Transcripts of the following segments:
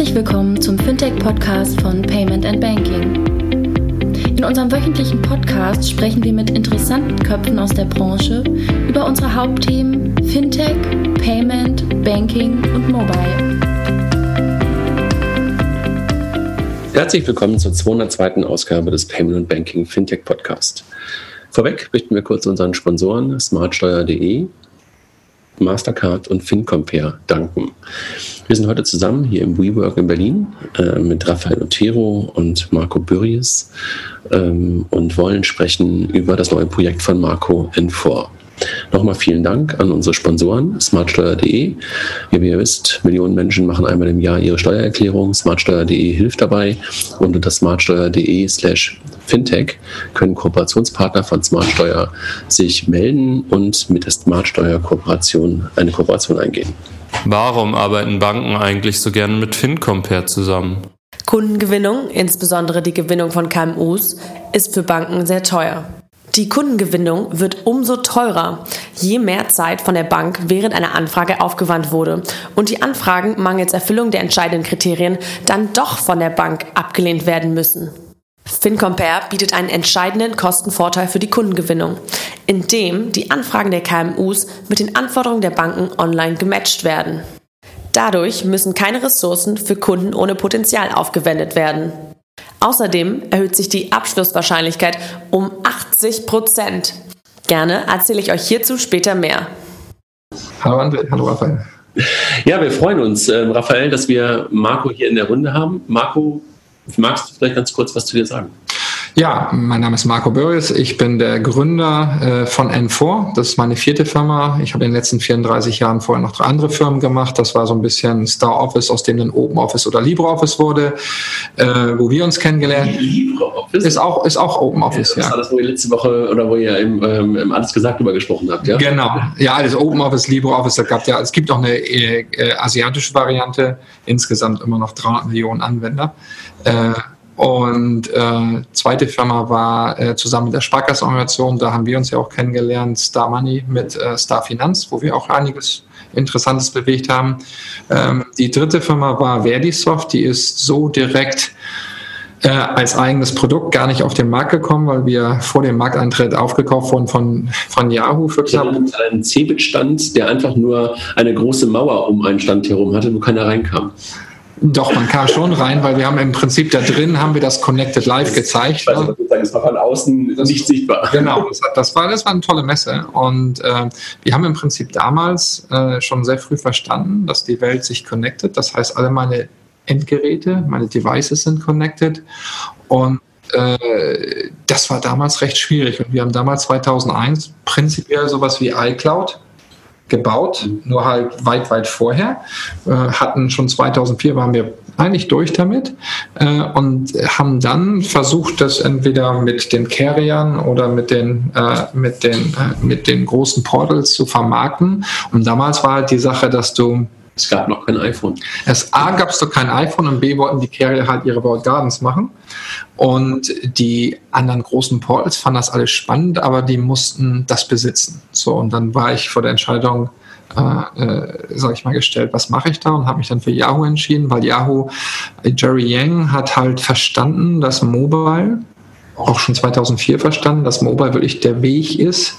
Herzlich willkommen zum Fintech-Podcast von Payment and Banking. In unserem wöchentlichen Podcast sprechen wir mit interessanten Köpfen aus der Branche über unsere Hauptthemen Fintech, Payment, Banking und Mobile. Herzlich willkommen zur 202. Ausgabe des Payment and Banking Fintech Podcast. Vorweg möchten wir kurz unseren Sponsoren smartsteuer.de Mastercard und FinCompare danken. Wir sind heute zusammen hier im WeWork in Berlin äh, mit Rafael Otero und Marco Bürries ähm, und wollen sprechen über das neue Projekt von Marco N4. Nochmal vielen Dank an unsere Sponsoren, smartsteuer.de. Wie ihr wisst, Millionen Menschen machen einmal im Jahr ihre Steuererklärung. Smartsteuer.de hilft dabei und unter smartsteuer.de slash fintech können Kooperationspartner von Smartsteuer sich melden und mit der Smartsteuer-Kooperation eine Kooperation eingehen. Warum arbeiten Banken eigentlich so gerne mit FinCompare zusammen? Kundengewinnung, insbesondere die Gewinnung von KMUs, ist für Banken sehr teuer. Die Kundengewinnung wird umso teurer, je mehr Zeit von der Bank während einer Anfrage aufgewandt wurde und die Anfragen mangels Erfüllung der entscheidenden Kriterien dann doch von der Bank abgelehnt werden müssen. FinCompare bietet einen entscheidenden Kostenvorteil für die Kundengewinnung, indem die Anfragen der KMUs mit den Anforderungen der Banken online gematcht werden. Dadurch müssen keine Ressourcen für Kunden ohne Potenzial aufgewendet werden. Außerdem erhöht sich die Abschlusswahrscheinlichkeit um 80 Prozent. Gerne erzähle ich euch hierzu später mehr. Hallo André, hallo Raphael. Ja, wir freuen uns, äh, Raphael, dass wir Marco hier in der Runde haben. Marco, magst du vielleicht ganz kurz was zu dir sagen? Ja, mein Name ist Marco Börries. Ich bin der Gründer äh, von N4. Das ist meine vierte Firma. Ich habe in den letzten 34 Jahren vorher noch drei andere Firmen gemacht. Das war so ein bisschen Star Office, aus dem dann Open Office oder LibreOffice wurde, äh, wo wir uns kennengelernt haben. LibreOffice? Ist auch, ist auch Open Office, ja. Das war das, wo ihr letzte Woche oder wo ihr im, ähm, im Alles gesagt darüber gesprochen habt, ja? Genau. Ja, alles Open Office, LibreOffice. Da gab ja, es gibt auch eine äh, äh, asiatische Variante. Insgesamt immer noch 300 Millionen Anwender. Und äh, zweite Firma war äh, zusammen mit der Sparkassenorganisation, da haben wir uns ja auch kennengelernt, Star Money mit äh, Star Finanz, wo wir auch einiges Interessantes bewegt haben. Ähm, die dritte Firma war Verdisoft, die ist so direkt äh, als eigenes Produkt gar nicht auf den Markt gekommen, weil wir vor dem Markteintritt aufgekauft wurden von, von Yahoo für knapp. Ein Cebit-Stand, der einfach nur eine große Mauer um einen Stand herum hatte, wo keiner reinkam. Doch, man kam schon rein, weil wir haben im Prinzip da drin haben wir das Connected Live gezeigt. Also, ne? Das war von außen nicht sichtbar. Genau, das, das, war, das war eine tolle Messe. Und äh, wir haben im Prinzip damals äh, schon sehr früh verstanden, dass die Welt sich connected. Das heißt, alle meine Endgeräte, meine Devices sind connected. Und äh, das war damals recht schwierig. Und wir haben damals 2001 prinzipiell sowas wie iCloud gebaut, nur halt weit, weit vorher. Äh, hatten schon 2004 waren wir eigentlich durch damit äh, und haben dann versucht, das entweder mit den Carriern oder mit den, äh, mit den, äh, mit den großen Portals zu vermarkten. Und damals war halt die Sache, dass du es gab noch kein iPhone. Es A gab es noch kein iPhone und B wollten die Carrier halt ihre World Gardens machen. Und die anderen großen Portals fanden das alles spannend, aber die mussten das besitzen. So, und dann war ich vor der Entscheidung, äh, äh, sag ich mal, gestellt, was mache ich da und habe mich dann für Yahoo entschieden, weil Yahoo, Jerry Yang hat halt verstanden, dass Mobile, auch schon 2004 verstanden, dass Mobile wirklich der Weg ist,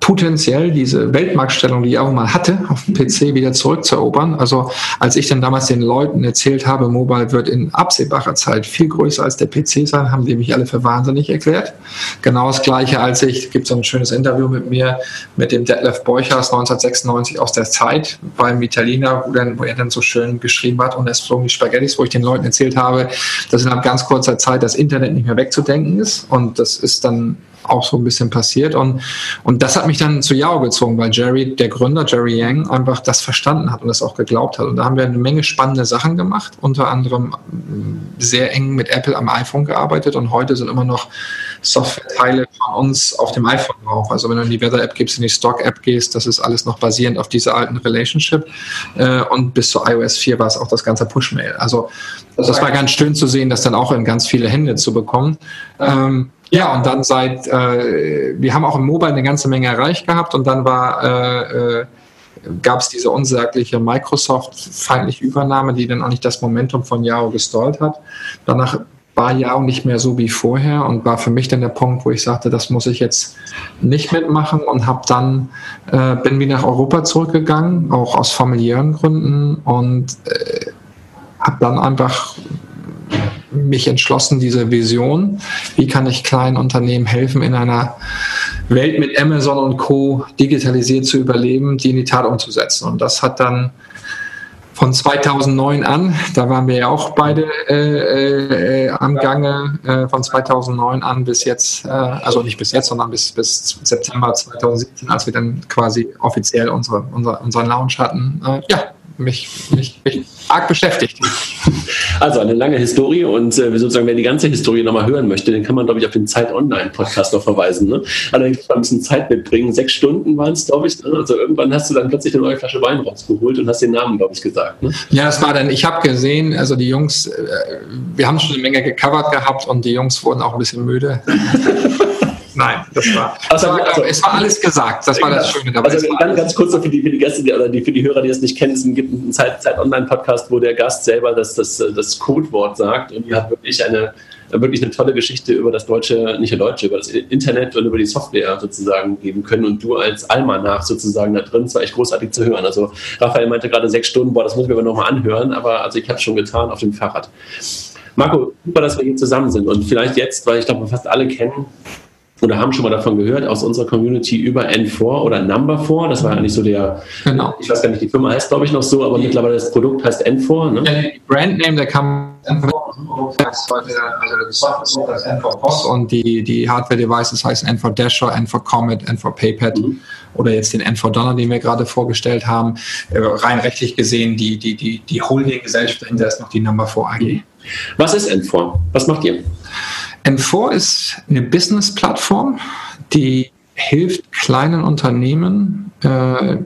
potenziell diese Weltmarktstellung, die ich auch mal hatte, auf dem PC wieder zurückzuerobern. Also als ich dann damals den Leuten erzählt habe, Mobile wird in absehbarer Zeit viel größer als der PC sein, haben die mich alle für wahnsinnig erklärt. Genau das Gleiche, als ich, gibt so ein schönes Interview mit mir, mit dem Detlef Borchers 1996 aus der Zeit beim Italiener, wo, dann, wo er dann so schön geschrieben hat und es flogen die Spaghettis, wo ich den Leuten erzählt habe, dass innerhalb ganz kurzer Zeit das Internet nicht mehr wegzudenken ist. Und das ist dann auch so ein bisschen passiert. Und, und das hat mich dann zu Yao gezogen, weil Jerry, der Gründer, Jerry Yang, einfach das verstanden hat und das auch geglaubt hat. Und da haben wir eine Menge spannende Sachen gemacht, unter anderem sehr eng mit Apple am iPhone gearbeitet und heute sind immer noch Softwareteile von uns auf dem iPhone drauf. Also wenn du in die Weather-App gehst, in die Stock-App gehst, das ist alles noch basierend auf dieser alten Relationship. Äh, und bis zu iOS 4 war es auch das ganze Push-Mail. Also das war ganz schön zu sehen, das dann auch in ganz viele Hände zu bekommen. Ähm, ja, und dann seit, äh, wir haben auch im Mobile eine ganze Menge erreicht gehabt und dann war äh, äh, gab es diese unsagliche Microsoft-feindliche Übernahme, die dann eigentlich das Momentum von Yahoo gestallt hat. Danach war Yahoo nicht mehr so wie vorher und war für mich dann der Punkt, wo ich sagte, das muss ich jetzt nicht mitmachen und habe dann äh, bin wieder nach Europa zurückgegangen, auch aus familiären Gründen und äh, habe dann einfach mich entschlossen, diese Vision, wie kann ich kleinen Unternehmen helfen, in einer Welt mit Amazon und Co. digitalisiert zu überleben, die in die Tat umzusetzen. Und das hat dann von 2009 an, da waren wir ja auch beide äh, äh, am Gange, äh, von 2009 an bis jetzt, äh, also nicht bis jetzt, sondern bis, bis September 2017, als wir dann quasi offiziell unsere, unsere, unseren Launch hatten. Äh, ja, mich, mich, mich arg beschäftigt. Also eine lange Historie und äh, sozusagen, wer die ganze Historie nochmal hören möchte, den kann man, glaube ich, auf den Zeit Online-Podcast noch verweisen. Ne? Allerdings muss man ein bisschen Zeit mitbringen. Sechs Stunden waren es, glaube ich. Ne? Also irgendwann hast du dann plötzlich eine neue Flasche Wein rausgeholt und hast den Namen, glaube ich, gesagt. Ne? Ja, das war dann, ich habe gesehen, also die Jungs, äh, wir haben schon eine Menge gecovert gehabt und die Jungs wurden auch ein bisschen müde. Nein, das war, also, also, es war alles gesagt. Das war das Schöne dabei. Also ganz, ganz kurz noch für die, für die Gäste, die, oder die, für die Hörer, die das nicht kennen, es gibt einen Zeit, Zeit Online-Podcast, wo der Gast selber das, das, das Codewort sagt und die hat wirklich eine, wirklich eine tolle Geschichte über das deutsche, nicht der deutsche, über das Internet und über die Software sozusagen geben können und du als Almanach sozusagen da drin, das war echt großartig zu hören. Also Raphael meinte gerade sechs Stunden, boah, das muss ich mir aber nochmal anhören, aber also ich habe es schon getan auf dem Fahrrad. Marco, super, dass wir hier zusammen sind und vielleicht jetzt, weil ich glaube, fast alle kennen oder haben schon mal davon gehört aus unserer Community über N4 oder Number 4. Das war eigentlich so der, genau. ich weiß gar nicht, die Firma heißt glaube ich noch so, aber mittlerweile das Produkt heißt N4. Ne? Ja, die Brandname, der kam also und die, die Hardware-Devices heißen N4 Dasher, N4 Comet, N4 PayPad mhm. oder jetzt den N4 Donner, den wir gerade vorgestellt haben. Äh, rein rechtlich gesehen, die, die, die, die Holding-Gesellschaft dahinter ist noch die Number 4 AG. Was ist N4? Was macht ihr? N4 ist eine Business-Plattform, die hilft kleinen Unternehmen äh,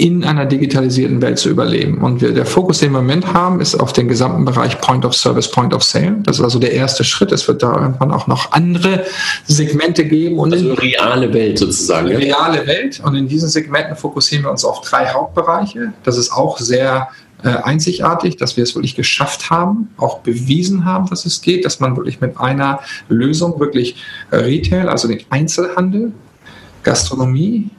in einer digitalisierten Welt zu überleben. Und wir, der Fokus, den wir im Moment haben, ist auf den gesamten Bereich Point of Service, Point of Sale. Das ist also der erste Schritt. Es wird da irgendwann auch noch andere Segmente geben. Und also reale Welt sozusagen. Reale Welt. Und in diesen Segmenten fokussieren wir uns auf drei Hauptbereiche. Das ist auch sehr äh, einzigartig, dass wir es wirklich geschafft haben, auch bewiesen haben, dass es geht, dass man wirklich mit einer Lösung wirklich äh, Retail, also den Einzelhandel, Gastronomie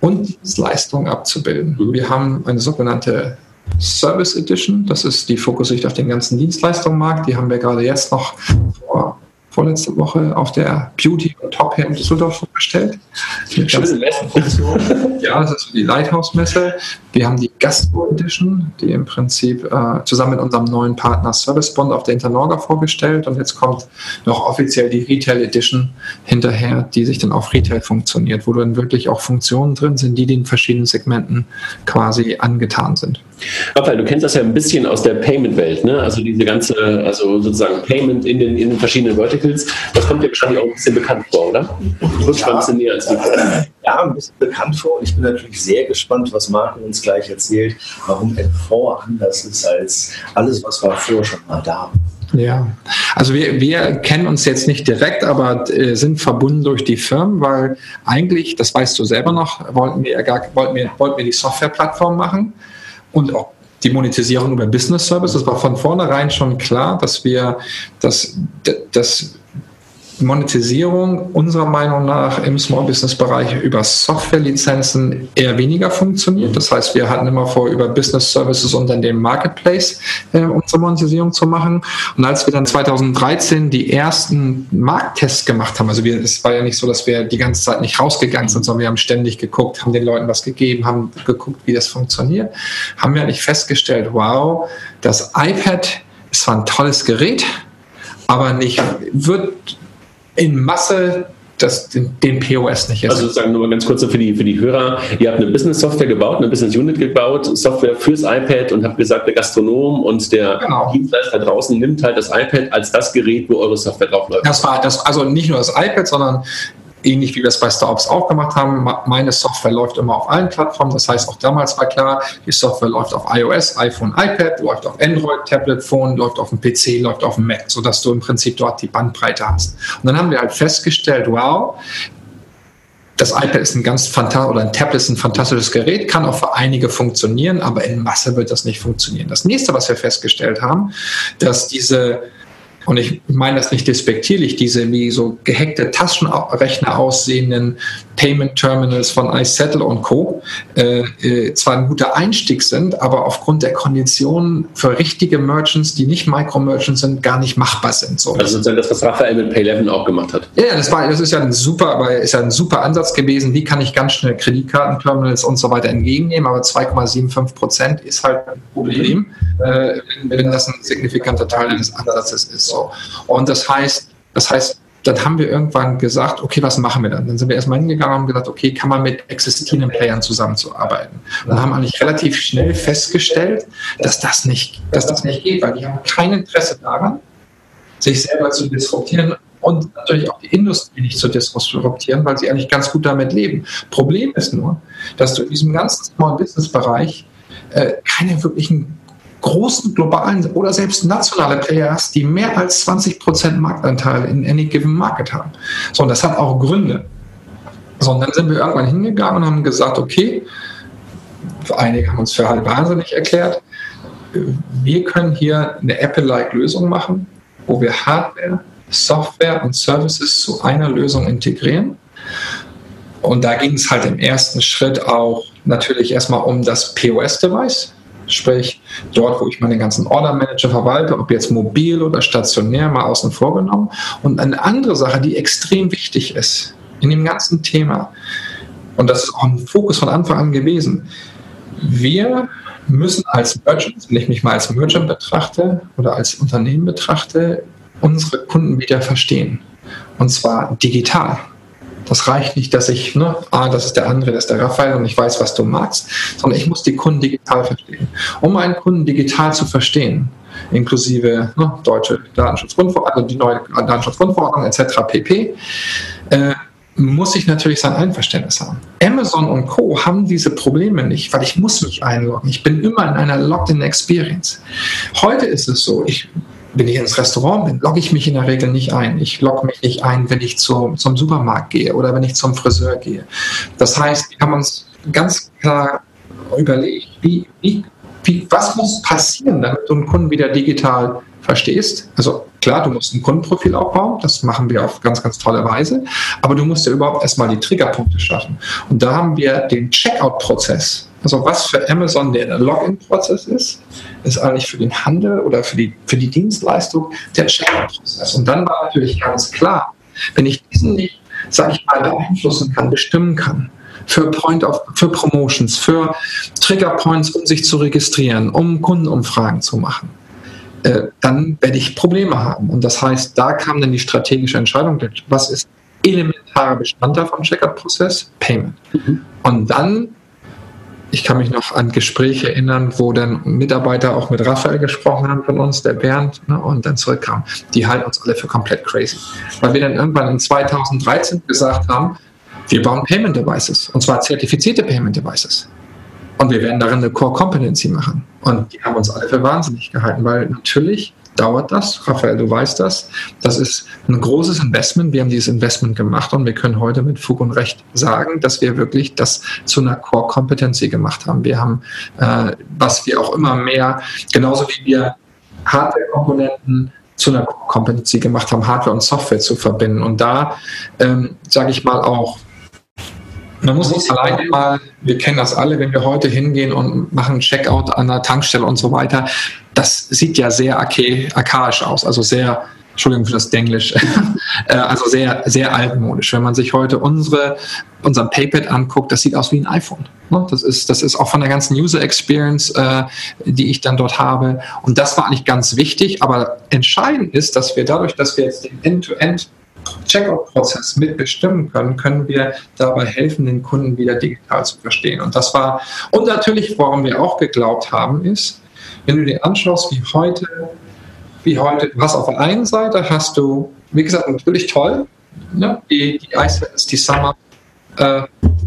und Dienstleistungen abzubilden. Mhm. Wir haben eine sogenannte Service Edition, das ist die Fokussicht auf den ganzen Dienstleistungsmarkt. Die haben wir gerade jetzt noch vor vorletzte Woche auf der Beauty und Top Hair in Düsseldorf vorgestellt. Ja, das ist die Lighthouse-Messe. Wir haben die Gastro Edition, die im Prinzip äh, zusammen mit unserem neuen Partner Service Bond auf der Internorga vorgestellt. Und jetzt kommt noch offiziell die Retail Edition hinterher, die sich dann auf Retail funktioniert, wo dann wirklich auch Funktionen drin sind, die den verschiedenen Segmenten quasi angetan sind. Raphael, du kennst das ja ein bisschen aus der Payment-Welt, ne? Also diese ganze, also sozusagen Payment in den, in den verschiedenen Verticals. Das kommt dir wahrscheinlich auch ein bisschen bekannt vor, oder? Du ja, ein bisschen näher als die Ja, ein bisschen bekannt vor. Ich bin natürlich sehr gespannt, was Marco uns gleich erzählt, warum N4 anders ist als alles, was war vorher schon mal da. Ja, also wir, wir kennen uns jetzt nicht direkt, aber äh, sind verbunden durch die Firmen, weil eigentlich, das weißt du selber noch, wollten wir, gar, wollten wir, wollten wir die Softwareplattform machen und auch die Monetisierung über Business Services. War von vornherein schon klar, dass wir das, das Monetisierung unserer Meinung nach im Small Business Bereich über Softwarelizenzen eher weniger funktioniert. Das heißt, wir hatten immer vor, über Business Services und dann den Marketplace äh, unsere Monetisierung zu machen. Und als wir dann 2013 die ersten Markttests gemacht haben, also wir, es war ja nicht so, dass wir die ganze Zeit nicht rausgegangen sind, sondern wir haben ständig geguckt, haben den Leuten was gegeben, haben geguckt, wie das funktioniert, haben wir eigentlich festgestellt, wow, das iPad ist zwar ein tolles Gerät, aber nicht, wird in Masse das, den, den POS nicht ist. Also sozusagen nur mal ganz kurz für die, für die Hörer. Ihr habt eine Business-Software gebaut, eine Business-Unit gebaut, Software fürs iPad und habt gesagt, der Gastronom und der genau. Dienstleister draußen nimmt halt das iPad als das Gerät, wo eure Software drauf läuft. Das war das, also nicht nur das iPad, sondern ähnlich wie wir es bei Startups auch gemacht haben. Meine Software läuft immer auf allen Plattformen. Das heißt, auch damals war klar, die Software läuft auf iOS, iPhone, iPad, läuft auf Android, Tablet, Phone, läuft auf dem PC, läuft auf dem Mac, sodass du im Prinzip dort die Bandbreite hast. Und dann haben wir halt festgestellt, wow, das iPad ist ein ganz fantastisches oder ein Tablet ist ein fantastisches Gerät, kann auch für einige funktionieren, aber in Masse wird das nicht funktionieren. Das nächste, was wir festgestellt haben, dass diese und ich meine das nicht despektierlich, diese wie so gehackte Taschenrechner aussehenden Payment Terminals von iSettle und Co. Äh, äh, zwar ein guter Einstieg sind, aber aufgrund der Konditionen für richtige Merchants, die nicht Micro-Merchants sind, gar nicht machbar sind. So. Also sozusagen das, was Raphael mit Pay11 auch gemacht hat. Ja, das, war, das ist ja ein super, aber ist ja ein super Ansatz gewesen. Wie kann ich ganz schnell Kreditkartenterminals und so weiter entgegennehmen? Aber 2,75 Prozent ist halt ein Problem, äh, wenn das ein signifikanter Teil des Ansatzes ist. So. Und das heißt, das heißt, dann haben wir irgendwann gesagt, okay, was machen wir dann? Dann sind wir erstmal hingegangen und haben gesagt, okay, kann man mit existierenden Playern zusammenzuarbeiten? Und haben eigentlich relativ schnell festgestellt, dass das nicht, dass das nicht geht, weil die haben kein Interesse daran, sich selber zu disruptieren und natürlich auch die Industrie nicht zu disruptieren, weil sie eigentlich ganz gut damit leben. Problem ist nur, dass du in diesem ganzen Small Business Bereich äh, keine wirklichen großen globalen oder selbst nationale Players, die mehr als 20 Prozent Marktanteil in any given market haben. So, und das hat auch Gründe. So, und dann sind wir irgendwann hingegangen und haben gesagt, okay, einige haben uns für halb wahnsinnig erklärt, wir können hier eine Apple-like Lösung machen, wo wir Hardware, Software und Services zu einer Lösung integrieren. Und da ging es halt im ersten Schritt auch natürlich erstmal um das POS-Device, Sprich, dort, wo ich meine ganzen Order-Manager verwalte, ob jetzt mobil oder stationär, mal außen vor genommen. Und eine andere Sache, die extrem wichtig ist in dem ganzen Thema, und das ist auch ein Fokus von Anfang an gewesen, wir müssen als Merchant, wenn ich mich mal als Merchant betrachte oder als Unternehmen betrachte, unsere Kunden wieder verstehen. Und zwar digital. Das reicht nicht, dass ich, ne, ah, das ist der andere, das ist der Raphael und ich weiß, was du magst, sondern ich muss die Kunden digital verstehen. Um einen Kunden digital zu verstehen, inklusive ne, deutsche Datenschutzgrundverordnung, die neue Datenschutzgrundverordnung etc. pp., äh, muss ich natürlich sein Einverständnis haben. Amazon und Co. haben diese Probleme nicht, weil ich muss mich einloggen. Ich bin immer in einer Logged-in-Experience. Heute ist es so, ich wenn ich ins Restaurant bin, logge ich mich in der Regel nicht ein. Ich logge mich nicht ein, wenn ich zu, zum Supermarkt gehe oder wenn ich zum Friseur gehe. Das heißt, wir haben uns ganz klar überlegt, wie, wie, wie, was muss passieren, damit du einen Kunden wieder digital verstehst. Also klar, du musst ein Kundenprofil aufbauen, das machen wir auf ganz, ganz tolle Weise, aber du musst ja überhaupt erstmal die Triggerpunkte schaffen. Und da haben wir den Checkout-Prozess also was für Amazon der Login-Prozess ist, ist eigentlich für den Handel oder für die, für die Dienstleistung der Checkout-Prozess. Und dann war natürlich ganz klar, wenn ich diesen nicht, sage ich mal, beeinflussen kann, bestimmen kann, für Point of, für Promotions, für Trigger Points, um sich zu registrieren, um Kundenumfragen zu machen, äh, dann werde ich Probleme haben. Und das heißt, da kam dann die strategische Entscheidung, was ist elementarer Bestandteil vom Checkout-Prozess? Payment. Mhm. Und dann ich kann mich noch an Gespräche erinnern, wo dann Mitarbeiter auch mit Raphael gesprochen haben von uns, der Bernd, ne, und dann zurückkamen. Die halten uns alle für komplett crazy. Weil wir dann irgendwann in 2013 gesagt haben, wir bauen Payment Devices, und zwar zertifizierte Payment Devices. Und wir werden darin eine Core Competency machen. Und die haben uns alle für wahnsinnig gehalten, weil natürlich dauert das. Raphael, du weißt das. Das ist ein großes Investment. Wir haben dieses Investment gemacht und wir können heute mit Fug und Recht sagen, dass wir wirklich das zu einer Core Competency gemacht haben. Wir haben, äh, was wir auch immer mehr, genauso wie wir Hardware-Komponenten zu einer Core Competency gemacht haben, Hardware und Software zu verbinden. Und da ähm, sage ich mal auch, man muss nicht alleine mal, wir kennen das alle, wenn wir heute hingehen und machen Checkout an der Tankstelle und so weiter. Das sieht ja sehr archaisch aus, also sehr, Entschuldigung für das Denglisch, äh, also sehr, sehr altmodisch. Wenn man sich heute unsere, unseren Paypad anguckt, das sieht aus wie ein iPhone. Ne? Das ist, das ist auch von der ganzen User Experience, äh, die ich dann dort habe. Und das war eigentlich ganz wichtig, aber entscheidend ist, dass wir dadurch, dass wir jetzt den End-to-End Checkout-Prozess mitbestimmen können, können wir dabei helfen, den Kunden wieder digital zu verstehen. Und das war, und natürlich, worum wir auch geglaubt haben, ist, wenn du dir anschaust, wie heute, wie heute, was auf der einen Seite hast du, wie gesagt, natürlich toll, ne? die, die ist die Summer, äh,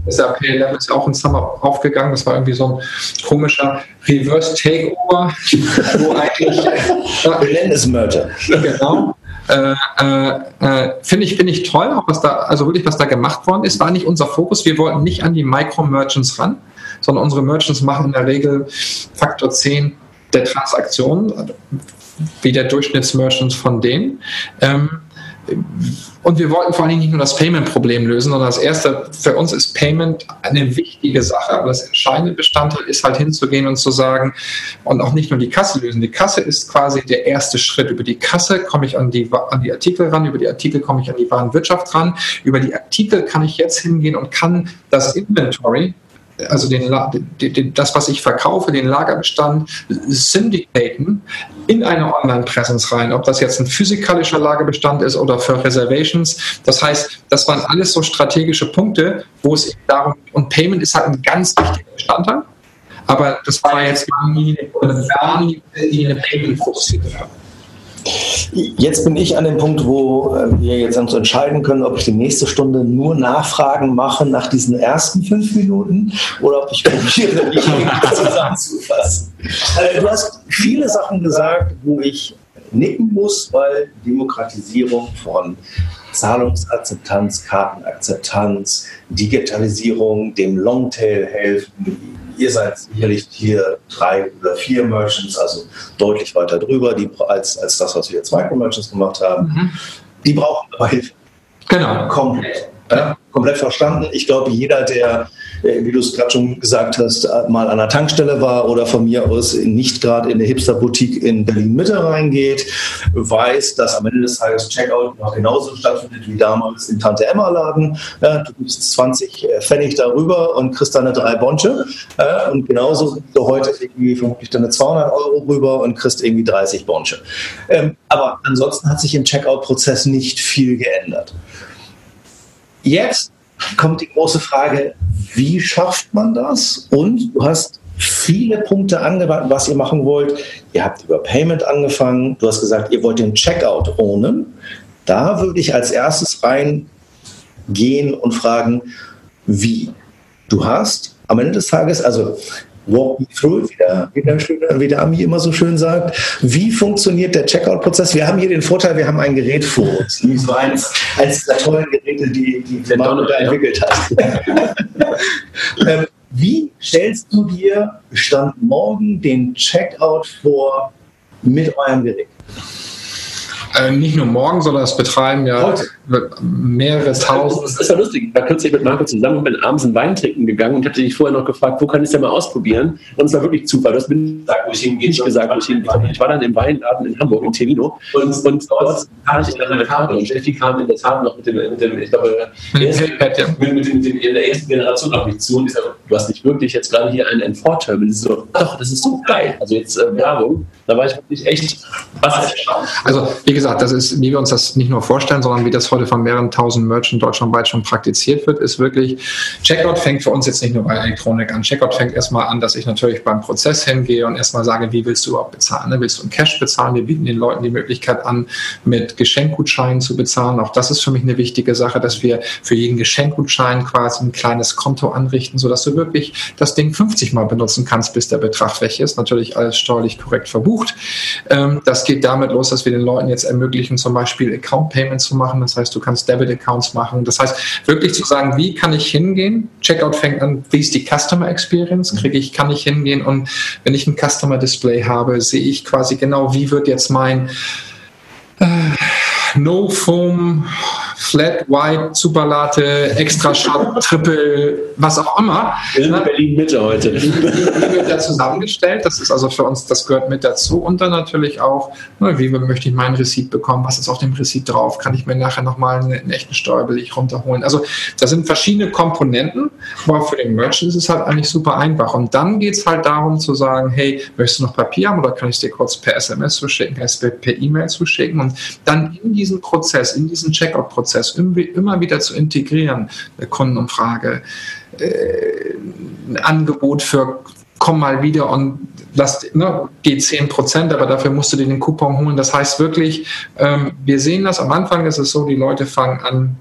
SAP 11 ist ja auch in Summer aufgegangen. Das war irgendwie so ein komischer Reverse Takeover, wo eigentlich. Äh, Wir nennen es Merger. Genau Äh, äh, äh, finde ich, finde ich toll, auch was da, also wirklich, was da gemacht worden ist, war nicht unser Fokus. Wir wollten nicht an die Micro-Merchants ran, sondern unsere Merchants machen in der Regel Faktor 10 der Transaktionen, wie der Durchschnittsmerchant von denen. Ähm, und wir wollten vor allen Dingen nicht nur das Payment-Problem lösen, sondern das erste für uns ist Payment eine wichtige Sache. Aber das entscheidende Bestandteil ist halt hinzugehen und zu sagen, und auch nicht nur die Kasse lösen. Die Kasse ist quasi der erste Schritt. Über die Kasse komme ich an die, an die Artikel ran, über die Artikel komme ich an die Warenwirtschaft ran. Über die Artikel kann ich jetzt hingehen und kann das Inventory, also den, den, das, was ich verkaufe, den Lagerbestand syndicaten in eine Online-Präsenz rein. Ob das jetzt ein physikalischer Lagerbestand ist oder für Reservations. Das heißt, das waren alles so strategische Punkte, wo es darum, und Payment ist halt ein ganz wichtiger Bestandteil. Aber das war jetzt nie eine Payment-fokussierte Jetzt bin ich an dem Punkt, wo äh, wir jetzt uns entscheiden können, ob ich die nächste Stunde nur Nachfragen mache nach diesen ersten fünf Minuten oder ob ich probiere, die zusammenzufassen. Äh, du hast viele Sachen gesagt, wo ich nicken muss, weil Demokratisierung von Zahlungsakzeptanz, Kartenakzeptanz, Digitalisierung, dem Longtail helfen, ihr seid sicherlich hier drei oder vier Merchants, also deutlich weiter drüber die, als, als das, was wir jetzt Micro-Merchants gemacht haben. Mhm. Die brauchen aber Hilfe. Genau. Komplett. Ja, komplett verstanden. Ich glaube, jeder, der äh, wie du es gerade schon gesagt hast, äh, mal an der Tankstelle war oder von mir aus nicht gerade in eine Hipster-Boutique in Berlin-Mitte reingeht, weiß, dass am Ende des Tages Checkout noch genauso stattfindet wie damals im Tante-Emma-Laden. Ja, du gibst 20 äh, Pfennig darüber und kriegst deine drei Bonche. Ja, und genauso gibst du heute irgendwie vermutlich deine 200 Euro rüber und kriegst irgendwie 30 Bonche. Ähm, aber ansonsten hat sich im Checkout-Prozess nicht viel geändert. Jetzt kommt die große Frage, wie schafft man das? Und du hast viele Punkte angewandt, was ihr machen wollt. Ihr habt über Payment angefangen. Du hast gesagt, ihr wollt den Checkout ownen. Da würde ich als erstes reingehen und fragen, wie? Du hast am Ende des Tages, also walk me through, wie der, wie, der, wie der Ami immer so schön sagt. Wie funktioniert der Checkout-Prozess? Wir haben hier den Vorteil, wir haben ein Gerät vor uns. Nämlich so eins, eins der tollen Geräte, die, die der da entwickelt hat. ähm, wie stellst du dir Stand morgen den Checkout vor mit eurem Gerät? Äh, nicht nur morgen, sondern das betreiben ja Heute. mehrere tausend. Das ist ja lustig. Ich war kürzlich mit Marco zusammen und bin abends einen Wein trinken gegangen und hatte dich vorher noch gefragt, wo kann ich es denn mal ausprobieren? Und es war wirklich Zufall. Du hast mir gesagt, wo ich hingehe. Nicht gesagt, wo ich hingehe. Ich war dann im Weinladen in Hamburg, in Tevino. Und, und dort hatte ich dann eine Karte. Und Steffi kam in der Tat noch mit dem, mit dem ich glaube, mit, ersten, mit, mit, dem, in der ersten Generation auf mich zu. Und ich sage, du hast nicht wirklich jetzt gerade hier ein N4-Terminal. So, doch, das ist so geil. Also jetzt äh, Werbung. Da war ich wirklich echt was Also, wie gesagt, das ist, wie wir uns das nicht nur vorstellen, sondern wie das heute von mehreren tausend Merchants deutschlandweit schon praktiziert wird, ist wirklich, Checkout fängt für uns jetzt nicht nur bei Elektronik an. Checkout fängt erstmal an, dass ich natürlich beim Prozess hingehe und erstmal sage, wie willst du überhaupt bezahlen? Ne? Willst du in Cash bezahlen? Wir bieten den Leuten die Möglichkeit an, mit Geschenkgutscheinen zu bezahlen. Auch das ist für mich eine wichtige Sache, dass wir für jeden Geschenkgutschein quasi ein kleines Konto anrichten, sodass du wirklich das Ding 50 Mal benutzen kannst, bis der Betrag weg ist. Natürlich alles steuerlich korrekt verbucht. Ähm, das geht damit los, dass wir den Leuten jetzt ermöglichen, zum Beispiel Account Payments zu machen. Das heißt, du kannst Debit Accounts machen. Das heißt, wirklich zu sagen, wie kann ich hingehen? Checkout fängt an, wie ist die Customer Experience? Kriege ich, kann ich hingehen und wenn ich ein Customer Display habe, sehe ich quasi genau, wie wird jetzt mein äh, No Foam Flat, White, Superlatte, Extra Shot, Triple, was auch immer. In Berlin Mitte heute. Die, wird da zusammengestellt. Das ist also für uns, das gehört mit dazu. Und dann natürlich auch, ne, wie möchte ich meinen Receipt bekommen? Was ist auf dem Receipt drauf? Kann ich mir nachher nochmal einen, einen echten Steuerbeleg runterholen? Also, das sind verschiedene Komponenten, aber für den Merchant ist es halt eigentlich super einfach. Und dann geht es halt darum zu sagen, hey, möchtest du noch Papier haben oder kann ich es dir kurz per SMS zuschicken, per E-Mail zuschicken? Und dann in diesen Prozess, in diesen Checkout-Prozess, Prozess immer wieder zu integrieren, eine Kundenumfrage, äh, ein Angebot für komm mal wieder und lass, ne, geht 10 Prozent, aber dafür musst du dir den Coupon holen. Das heißt wirklich, ähm, wir sehen das, am Anfang ist es so, die Leute fangen an,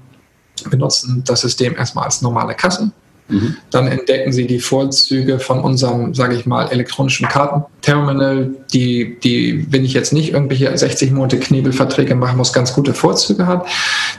benutzen das System erstmal als normale Kasse Mhm. Dann entdecken Sie die Vorzüge von unserem, sage ich mal, elektronischen Kartenterminal, die, die, wenn ich jetzt nicht irgendwelche 60 Monate Knebelverträge machen muss, ganz gute Vorzüge hat.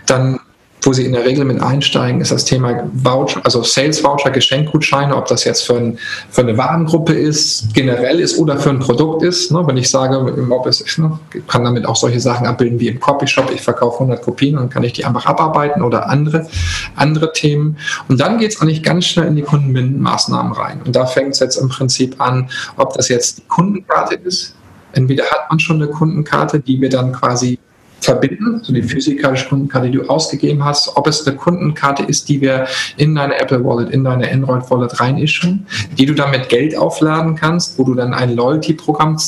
Dann wo sie in der Regel mit einsteigen, ist das Thema Voucher, also Sales Voucher, Geschenkgutscheine, ob das jetzt für, ein, für, eine Warengruppe ist, generell ist oder für ein Produkt ist. Ne? Wenn ich sage, ob es, ne, kann damit auch solche Sachen abbilden wie im Copyshop, ich verkaufe 100 Kopien und kann ich die einfach abarbeiten oder andere, andere Themen. Und dann geht es eigentlich ganz schnell in die Kundenbindenmaßnahmen rein. Und da fängt es jetzt im Prinzip an, ob das jetzt die Kundenkarte ist. Entweder hat man schon eine Kundenkarte, die wir dann quasi verbinden, also die physikalische Kundenkarte, die du ausgegeben hast, ob es eine Kundenkarte ist, die wir in deine Apple Wallet, in deine Android Wallet reinischen, die du dann mit Geld aufladen kannst, wo du dann ein Loyalty-Programm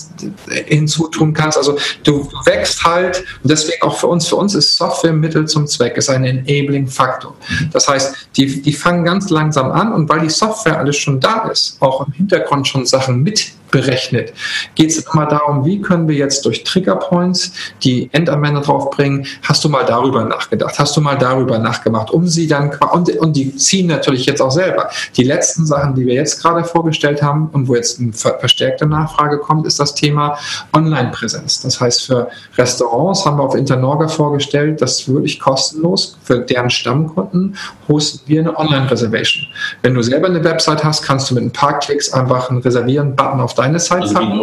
hinzutun kannst. Also du wächst halt, und deswegen auch für uns, für uns ist Software Mittel zum Zweck, ist ein Enabling-Faktor. Das heißt, die, die fangen ganz langsam an und weil die Software alles schon da ist, auch im Hintergrund schon Sachen mit berechnet. Geht es immer darum, wie können wir jetzt durch Triggerpoints die Endanwender draufbringen? Hast du mal darüber nachgedacht? Hast du mal darüber nachgemacht? Um sie dann, und, und die ziehen natürlich jetzt auch selber. Die letzten Sachen, die wir jetzt gerade vorgestellt haben und wo jetzt eine verstärkte Nachfrage kommt, ist das Thema Online-Präsenz. Das heißt, für Restaurants haben wir auf Internorga vorgestellt, dass wirklich kostenlos für deren Stammkunden hosten wir eine Online-Reservation. Wenn du selber eine Website hast, kannst du mit ein paar Klicks einfach einen Reservieren-Button auf deine Zeit also haben.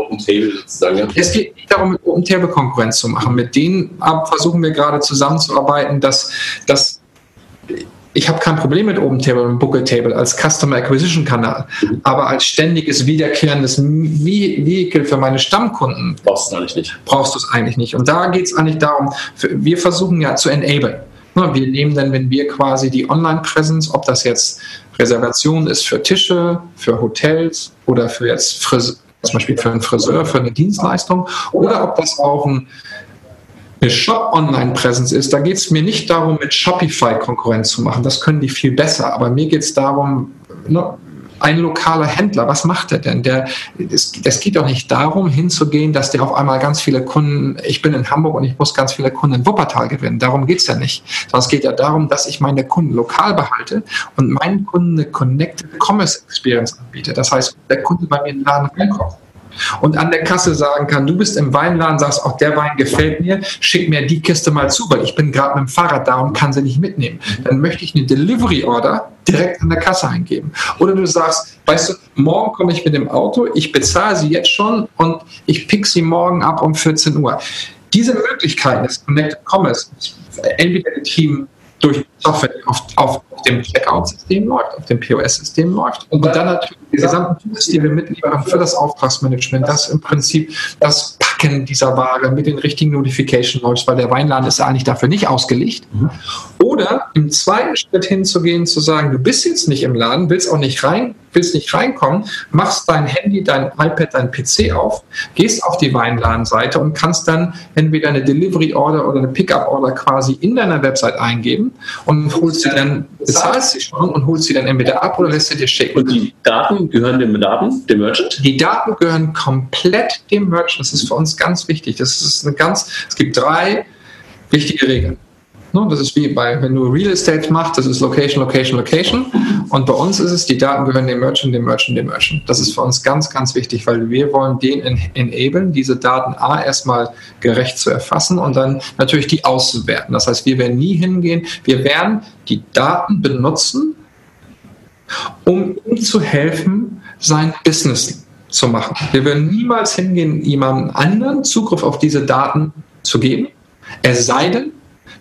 Es geht nicht darum, mit Open Table Konkurrenz zu machen. Mit denen versuchen wir gerade zusammenzuarbeiten, dass, dass ich habe kein Problem mit Open Table und Booker Table als Customer Acquisition Kanal, mhm. aber als ständiges wiederkehrendes Vehikel für meine Stammkunden brauchst du es eigentlich nicht. Brauchst du es eigentlich nicht. Und da geht es eigentlich darum, wir versuchen ja zu enablen. Wir nehmen dann, wenn wir quasi die Online-Präsenz, ob das jetzt Reservation ist für Tische, für Hotels oder für jetzt Frise zum Beispiel für einen Friseur, für eine Dienstleistung, oder ob das auch ein, eine Shop-Online-Präsenz ist. Da geht es mir nicht darum, mit Shopify Konkurrenz zu machen. Das können die viel besser. Aber mir geht es darum, ne, ein lokaler Händler, was macht er denn? Der, es, es geht doch nicht darum, hinzugehen, dass der auf einmal ganz viele Kunden, ich bin in Hamburg und ich muss ganz viele Kunden in Wuppertal gewinnen. Darum geht es ja nicht. Sondern es geht ja darum, dass ich meine Kunden lokal behalte und meinen Kunden eine Connected Commerce Experience anbiete. Das heißt, der Kunde bei mir in den Laden reinkommt und an der Kasse sagen kann, du bist im Weinladen, sagst, auch der Wein gefällt mir, schick mir die Kiste mal zu, weil ich bin gerade mit dem Fahrrad da und kann sie nicht mitnehmen. Dann möchte ich eine Delivery Order direkt an der Kasse eingeben. Oder du sagst, weißt du, morgen komme ich mit dem Auto, ich bezahle sie jetzt schon und ich pick sie morgen ab um 14 Uhr. Diese Möglichkeiten des Connected Commerce, entweder ein Team durch Software auf, auf dem Checkout-System läuft, auf dem POS-System läuft und dann natürlich die gesamten Tools, die wir mitliefern für das Auftragsmanagement, das im Prinzip das Packen dieser Ware mit den richtigen Notification läuft, weil der Weinladen ist eigentlich dafür nicht ausgelegt. Mhm. Oder im zweiten Schritt hinzugehen, zu sagen, du bist jetzt nicht im Laden, willst auch nicht rein, willst nicht reinkommen, machst dein Handy, dein iPad, dein PC auf, gehst auf die Weinladenseite und kannst dann entweder eine Delivery Order oder eine Pickup Order quasi in deiner Website eingeben und holst sie dann, bezahlst sie schon und holst sie dann entweder ab oder lässt sie dir schicken. Und die Daten gehören dem Daten, dem Merchant? Die Daten gehören komplett dem Merchant. Das ist für uns ganz wichtig. Das ist eine ganz, es gibt drei wichtige Regeln. Ne, das ist wie bei, wenn du Real Estate machst, das ist Location, Location, Location. Und bei uns ist es, die Daten gehören dem Merchant, dem Merchant, dem Merchant. Das ist für uns ganz, ganz wichtig, weil wir wollen den enablen, diese Daten A erstmal gerecht zu erfassen und dann natürlich die auszuwerten. Das heißt, wir werden nie hingehen, wir werden die Daten benutzen, um ihm zu helfen, sein Business zu machen. Wir werden niemals hingehen, jemandem anderen Zugriff auf diese Daten zu geben, es sei denn,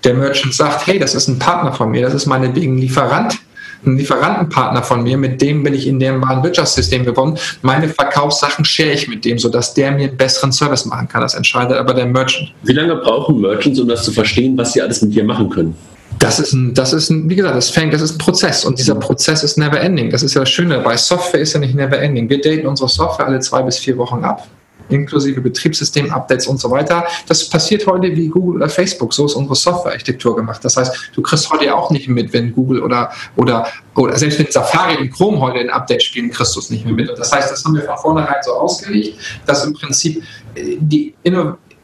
der Merchant sagt, hey, das ist ein Partner von mir, das ist meinetwegen ein Lieferant, ein Lieferantenpartner von mir, mit dem bin ich in dem Warenwirtschaftssystem gewonnen. Meine Verkaufssachen share ich mit dem, sodass der mir einen besseren Service machen kann. Das entscheidet aber der Merchant. Wie lange brauchen Merchants, um das zu verstehen, was sie alles mit dir machen können? Das ist ein, das ist ein, wie gesagt, das fängt, das ist ein Prozess und dieser Prozess ist never ending. Das ist ja das Schöne dabei. Software ist ja nicht never ending. Wir daten unsere Software alle zwei bis vier Wochen ab inklusive Betriebssystem-Updates und so weiter. Das passiert heute wie Google oder Facebook. So ist unsere Softwarearchitektur gemacht. Das heißt, du kriegst heute auch nicht mit, wenn Google oder, oder, oder selbst wenn Safari und Chrome heute ein Update spielen, kriegst du es nicht mehr mit. Das heißt, das haben wir von vornherein so ausgelegt, dass im Prinzip äh, die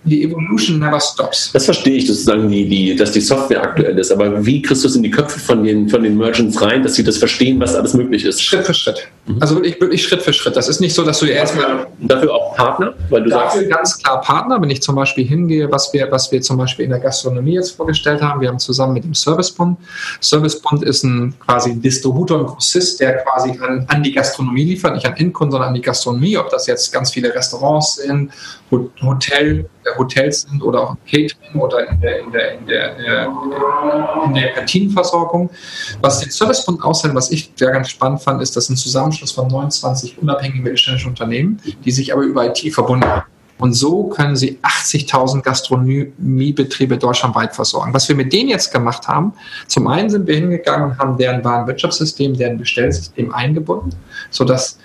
die Evolution never stops. Das verstehe ich sozusagen, die, die, dass die Software aktuell ist. Aber wie kriegst du es in die Köpfe von den, von den Merchants rein, dass sie das verstehen, was alles möglich ist? Schritt für Schritt. Mhm. Also wirklich, wirklich Schritt für Schritt. Das ist nicht so, dass du erstmal. Dafür auch Partner? Weil du dafür sagst, ganz klar Partner, wenn ich zum Beispiel hingehe, was wir, was wir zum Beispiel in der Gastronomie jetzt vorgestellt haben. Wir haben zusammen mit dem Servicebund. Servicebund ist ein quasi Distributor, ein Grossist, der quasi an, an die Gastronomie liefert, nicht an Endkunden, sondern an die Gastronomie, ob das jetzt ganz viele Restaurants sind, Hotel, Hotels sind oder auch Catering oder in der, in der, in der, in der Kantinenversorgung. Was den Servicebund aushält, was ich sehr ganz spannend fand, ist, dass ein Zusammenschluss von 29 unabhängigen mittelständischen Unternehmen, die sich aber über IT verbunden haben. Und so können sie 80.000 Gastronomiebetriebe deutschlandweit versorgen. Was wir mit denen jetzt gemacht haben, zum einen sind wir hingegangen und haben deren Warenwirtschaftssystem, deren Bestellsystem eingebunden, sodass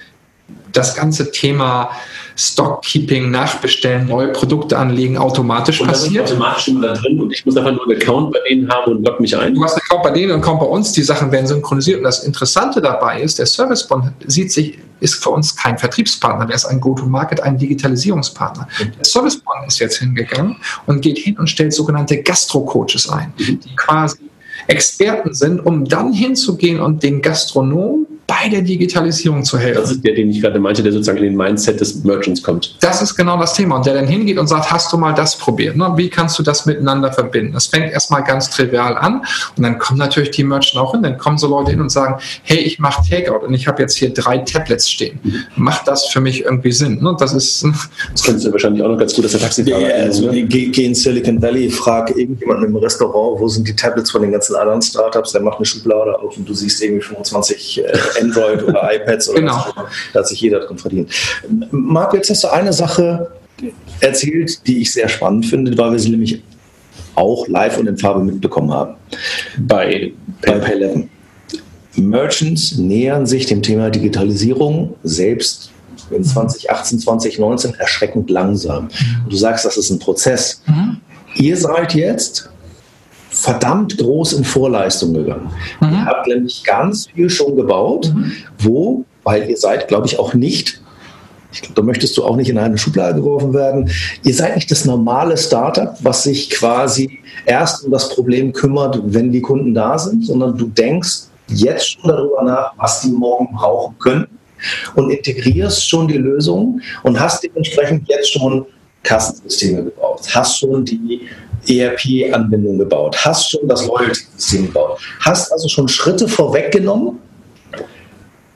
das ganze Thema Stockkeeping, Nachbestellen, neue Produkte anlegen automatisch und passiert. Das ist automatisch immer da drin und ich muss einfach nur einen Account bei denen haben und log mich ein. Du hast einen Account bei denen und Account bei uns, die Sachen werden synchronisiert. Und das Interessante dabei ist, der Servicebond sieht sich, ist für uns kein Vertriebspartner, der ist ein Go-to-Market, ein Digitalisierungspartner. Der Servicebond ist jetzt hingegangen und geht hin und stellt sogenannte Gastro-Coaches ein, die quasi Experten sind, um dann hinzugehen und den Gastronomen bei der Digitalisierung zu helfen. Das ist der, den ich gerade meinte, der sozusagen in den Mindset des Merchants kommt. Das ist genau das Thema. Und der dann hingeht und sagt, hast du mal das probiert? Ne? Wie kannst du das miteinander verbinden? Das fängt erstmal ganz trivial an und dann kommen natürlich die Merchants auch hin. Dann kommen so Leute hin und sagen, hey, ich mache Takeout und ich habe jetzt hier drei Tablets stehen. Mhm. Macht das für mich irgendwie Sinn? Ne? Das ist... Das kennst du wahrscheinlich auch noch ganz gut, dass der Taxifahrer ja, also ne? geh, geh in Silicon Valley, frag irgendjemanden im Restaurant, wo sind die Tablets von den ganzen anderen Startups, der macht eine Schublade auf und du siehst irgendwie 25 äh, Android oder iPads oder genau. was Da hat sich jeder drin verdient. Marc, jetzt hast du eine Sache erzählt, die ich sehr spannend finde, weil wir sie nämlich auch live und in Farbe mitbekommen haben. Bei, bei Pay11. Merchants nähern sich dem Thema Digitalisierung selbst in 2018, 2019 erschreckend langsam. Und du sagst, das ist ein Prozess. Mhm. Ihr seid jetzt verdammt groß in Vorleistung gegangen. Mhm. Ihr habt nämlich ganz viel schon gebaut, mhm. wo, weil ihr seid, glaube ich, auch nicht, ich glaube, da möchtest du auch nicht in eine Schublade geworfen werden, ihr seid nicht das normale Startup, was sich quasi erst um das Problem kümmert, wenn die Kunden da sind, sondern du denkst jetzt schon darüber nach, was die morgen brauchen können und integrierst schon die Lösung und hast dementsprechend jetzt schon Kassensysteme gebaut, hast schon die ERP-Anbindung gebaut, hast schon das Loyalty-System gebaut, hast also schon Schritte vorweggenommen,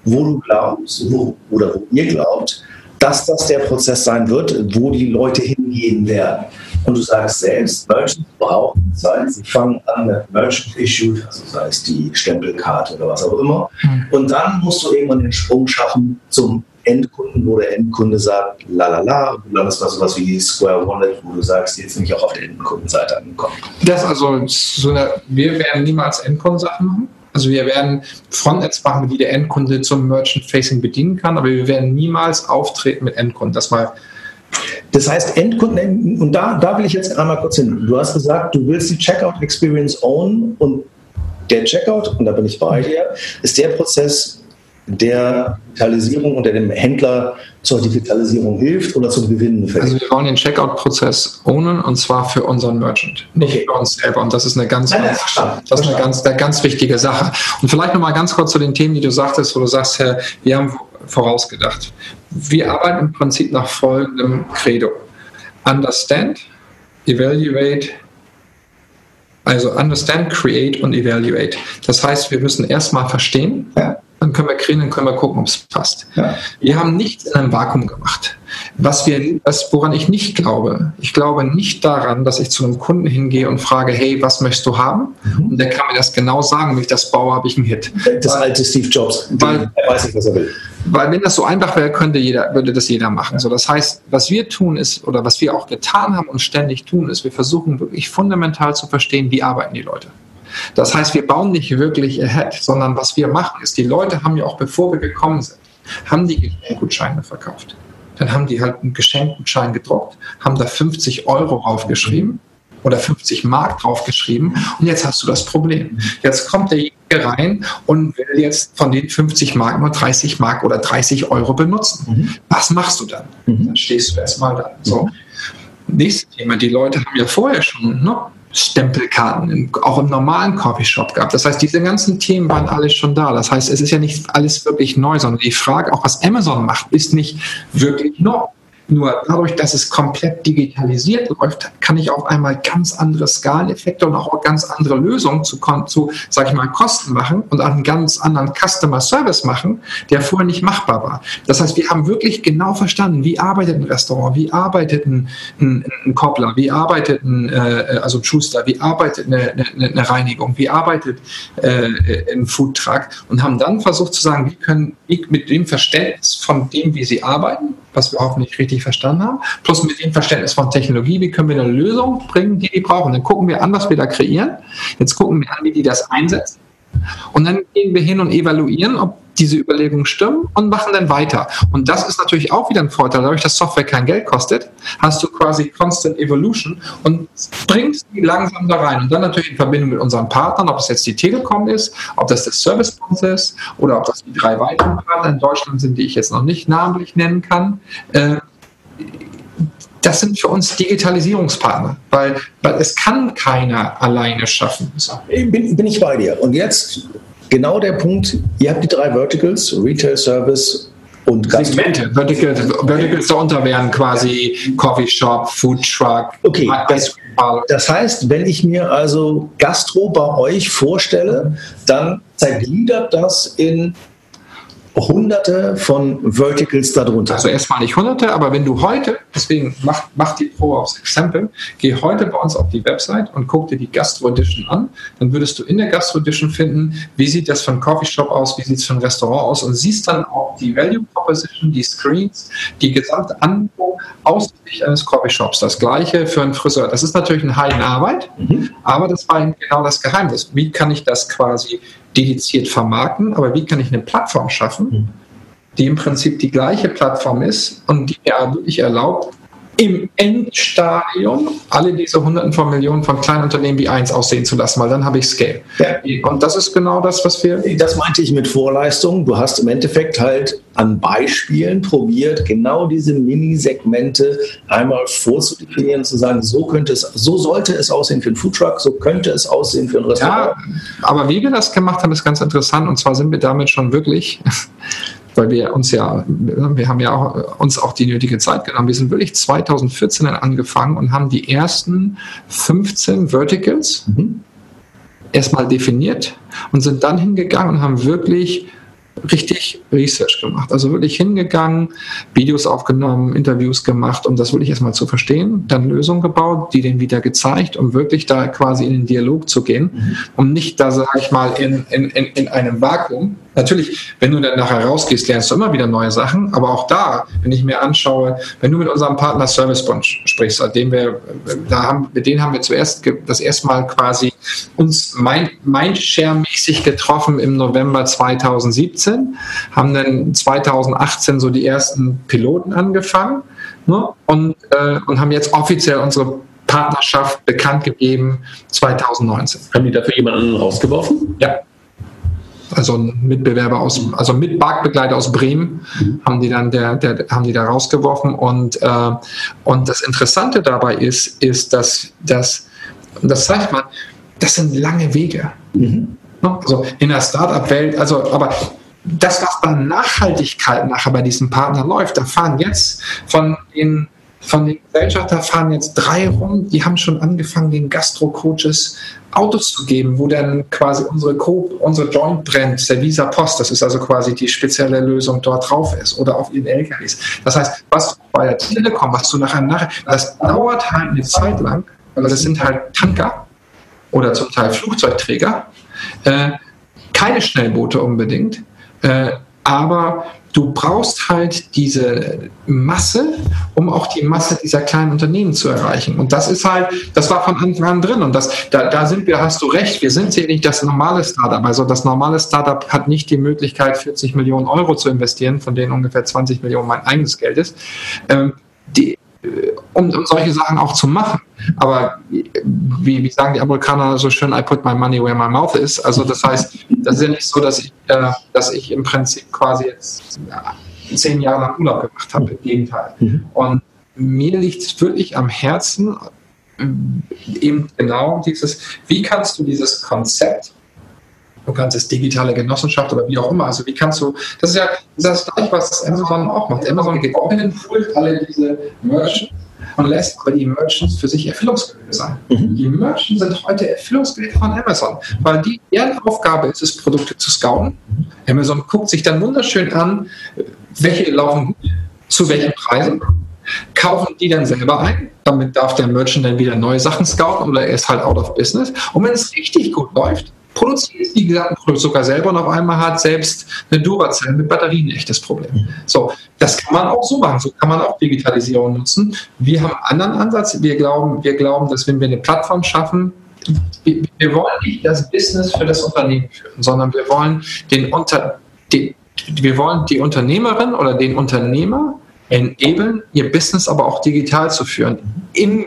wo du glaubst, wo, oder wo ihr glaubt, dass das der Prozess sein wird, wo die Leute hingehen werden. Und du sagst selbst, Merchants brauchen Zeit. Sie fangen an mit Merchant Issued, also sei es die Stempelkarte oder was auch immer. Mhm. Und dann musst du irgendwann den Sprung schaffen zum Endkunden, wo der Endkunde sagt, la la la, und du landest bei sowas wie Square Wallet, wo du sagst, jetzt bin ich auch auf der Endkundenseite angekommen. Das also, so eine, wir werden niemals Endkundensachen machen. Also wir werden Frontends machen, die der Endkunde zum Merchant-Facing bedienen kann, aber wir werden niemals auftreten mit Endkunden. Das mal das heißt, Endkunden, und da, da will ich jetzt einmal kurz hin. Du hast gesagt, du willst die Checkout-Experience own und der Checkout, und da bin ich bei dir, ist der Prozess, der Digitalisierung und der dem Händler zur Digitalisierung hilft oder zum Gewinnen fällt? Also wir wollen den Checkout-Prozess ownen und zwar für unseren Merchant, nicht okay. für uns selber. Und das ist eine ganz, Nein, ganz das ist eine ganz, eine ganz wichtige Sache. Und vielleicht noch mal ganz kurz zu den Themen, die du sagtest, wo du sagst, Herr, wir haben vorausgedacht. Wir arbeiten im Prinzip nach folgendem Credo. Understand, evaluate, also understand, create und evaluate. Das heißt, wir müssen erstmal verstehen, ja dann können wir kriegen, dann können wir gucken, ob es passt. Ja. Wir haben nichts in einem Vakuum gemacht. Was wir, was, woran ich nicht glaube, ich glaube nicht daran, dass ich zu einem Kunden hingehe und frage, hey, was möchtest du haben? Mhm. Und der kann mir das genau sagen, wenn ich das baue, habe ich einen Hit. Das weil, alte Steve Jobs, weil, er weiß nicht, was er will. Weil wenn das so einfach wäre, könnte jeder, würde das jeder machen. So, das heißt, was wir tun ist, oder was wir auch getan haben und ständig tun, ist, wir versuchen wirklich fundamental zu verstehen, wie arbeiten die Leute. Das heißt, wir bauen nicht wirklich ahead, sondern was wir machen ist, die Leute haben ja auch, bevor wir gekommen sind, haben die Geschenkgutscheine verkauft. Dann haben die halt einen Geschenkgutschein gedruckt, haben da 50 Euro draufgeschrieben oder 50 Mark draufgeschrieben und jetzt hast du das Problem. Jetzt kommt der rein und will jetzt von den 50 Mark nur 30 Mark oder 30 Euro benutzen. Mhm. Was machst du dann? Mhm. Dann stehst du erstmal da. So. nächste Thema, die Leute haben ja vorher schon ne, Stempelkarten, auch im normalen Coffeeshop gehabt. Das heißt, diese ganzen Themen waren alles schon da. Das heißt, es ist ja nicht alles wirklich neu, sondern die Frage, auch was Amazon macht, ist nicht wirklich neu. Nur dadurch, dass es komplett digitalisiert läuft, kann ich auf einmal ganz andere Skaleneffekte und auch ganz andere Lösungen zu, zu sag ich mal, Kosten machen und einen ganz anderen Customer Service machen, der vorher nicht machbar war. Das heißt, wir haben wirklich genau verstanden, wie arbeitet ein Restaurant, wie arbeitet ein, ein, ein Koppler, wie arbeitet ein, äh, also ein Schuster, wie arbeitet eine, eine, eine Reinigung, wie arbeitet äh, ein Foodtruck und haben dann versucht zu sagen, wie können wie mit dem Verständnis von dem, wie sie arbeiten, was wir hoffentlich richtig verstanden haben, plus mit dem Verständnis von Technologie, wie können wir eine Lösung bringen, die die brauchen. Dann gucken wir an, was wir da kreieren. Jetzt gucken wir an, wie die das einsetzen. Und dann gehen wir hin und evaluieren, ob diese Überlegungen stimmen und machen dann weiter. Und das ist natürlich auch wieder ein Vorteil. Dadurch, dass Software kein Geld kostet, hast du quasi Constant Evolution und bringst die langsam da rein. Und dann natürlich in Verbindung mit unseren Partnern, ob es jetzt die Telekom ist, ob das das Service ist oder ob das die drei weiteren Partner in Deutschland sind, die ich jetzt noch nicht namentlich nennen kann. Das sind für uns Digitalisierungspartner, weil, weil es kann keiner alleine schaffen. Bin, bin ich bei dir. Und jetzt genau der Punkt, ihr habt die drei Verticals, Retail, Service und Gastro. Segmente. Verticals, Verticals darunter wären quasi Coffee Shop, Food Truck. Okay, das, das heißt, wenn ich mir also Gastro bei euch vorstelle, dann zergliedert das in hunderte von Verticals darunter. Also erstmal nicht hunderte, aber wenn du heute, deswegen mach, mach die Pro aufs Exempel, geh heute bei uns auf die Website und guck dir die Gastro Edition an, dann würdest du in der Gastro Edition finden, wie sieht das für ein Coffeeshop aus, wie sieht es für ein Restaurant aus und siehst dann auch die Value Proposition, die Screens, die gesamte Angebot aus Sicht eines Coffeeshops. Das gleiche für einen Friseur. Das ist natürlich eine Heidenarbeit, mhm. aber das war genau das Geheimnis. Wie kann ich das quasi dediziert vermarkten, aber wie kann ich eine Plattform schaffen, mhm. die im Prinzip die gleiche Plattform ist und die mir wirklich erlaubt, im Endstadium alle diese Hunderten von Millionen von kleinen Unternehmen wie eins aussehen zu lassen, weil dann habe ich Scale. Ja. Und das ist genau das, was wir. Das meinte ich mit Vorleistung. Du hast im Endeffekt halt an Beispielen probiert, genau diese Mini-Segmente einmal vorzudefinieren, zu sagen, so könnte es, so sollte es aussehen für einen Foodtruck, so könnte es aussehen für ein Restaurant. Ja, aber wie wir das gemacht haben, ist ganz interessant. Und zwar sind wir damit schon wirklich weil wir uns ja, wir haben ja auch, uns auch die nötige Zeit genommen. Wir sind wirklich 2014 angefangen und haben die ersten 15 Verticals mhm. erstmal definiert und sind dann hingegangen und haben wirklich richtig Research gemacht. Also wirklich hingegangen, Videos aufgenommen, Interviews gemacht, um das wirklich erstmal zu verstehen, dann Lösungen gebaut, die denen wieder gezeigt, um wirklich da quasi in den Dialog zu gehen, mhm. um nicht da, sag ich mal, in, in, in, in einem Vakuum. Natürlich, wenn du dann nachher rausgehst, lernst du immer wieder neue Sachen, aber auch da, wenn ich mir anschaue, wenn du mit unserem Partner Service Bunch sprichst, seitdem wir, da haben, mit denen haben wir zuerst das erste Mal quasi uns Mindshare-mäßig getroffen im November 2017, haben dann 2018 so die ersten Piloten angefangen ne, und, äh, und haben jetzt offiziell unsere Partnerschaft bekannt gegeben 2019. Haben die dafür jemanden rausgeworfen? Ja. Also ein Mitbewerber aus, also mit Marktbegleiter aus Bremen mhm. haben die dann der, der, haben die da rausgeworfen und, äh, und das Interessante dabei ist, ist, dass, dass das zeigt man, das sind lange Wege. Mhm. Ne? Also in der Startup-Welt, also aber das, was bei Nachhaltigkeit nachher bei diesem Partner läuft, da fahren jetzt von den von den Gesellschaften fahren jetzt drei rum, die haben schon angefangen, den Gastro-Coaches Autos zu geben, wo dann quasi unsere, Co unsere Joint brennt, der Visa Post, das ist also quasi die spezielle Lösung dort drauf ist oder auf ihren LKWs. Das heißt, was bei der Telekom, was du nachher nachher, das dauert halt eine Zeit lang, weil das sind halt Tanker, oder zum Teil Flugzeugträger, äh, keine Schnellboote unbedingt, äh, aber du brauchst halt diese Masse, um auch die Masse dieser kleinen Unternehmen zu erreichen. Und das ist halt, das war von Anfang an drin. Und das, da, da sind wir, hast du recht, wir sind hier nicht das normale Startup. Also das normale Startup hat nicht die Möglichkeit, 40 Millionen Euro zu investieren, von denen ungefähr 20 Millionen mein eigenes Geld ist. Ähm, die, um, um solche Sachen auch zu machen. Aber wie, wie sagen die Amerikaner so schön, I put my money where my mouth is. Also das heißt, das ist ja nicht so, dass ich, äh, dass ich im Prinzip quasi jetzt ja, zehn Jahre lang Urlaub gemacht habe. Im Gegenteil. Mhm. Und mir liegt es wirklich am Herzen, eben genau dieses, wie kannst du dieses Konzept, du kannst es digitale Genossenschaft oder wie auch immer, also wie kannst du, das ist ja das gleiche, was Amazon auch macht. Amazon geht auch in den Pool, alle diese Merchants und lässt aber die Merchants für sich Erfüllungsgeräte sein. Mhm. Die Merchants sind heute Erfüllungsgeräte von Amazon, weil die, deren Aufgabe ist es, Produkte zu scouten. Amazon guckt sich dann wunderschön an, welche laufen zu welchen Preisen kaufen die dann selber ein. Damit darf der Merchant dann wieder neue Sachen scouten oder er ist halt out of business. Und wenn es richtig gut läuft, produziert die gesamten Produkte sogar selber und auf einmal hat selbst eine Duracell mit Batterien ein echtes Problem. So, das kann man auch so machen. So kann man auch Digitalisierung nutzen. Wir haben einen anderen Ansatz. Wir glauben, wir glauben, dass wenn wir eine Plattform schaffen, wir, wir wollen nicht das Business für das Unternehmen führen, sondern wir wollen den Unter, die, wir wollen die Unternehmerin oder den Unternehmer enablen, ihr Business aber auch digital zu führen. Im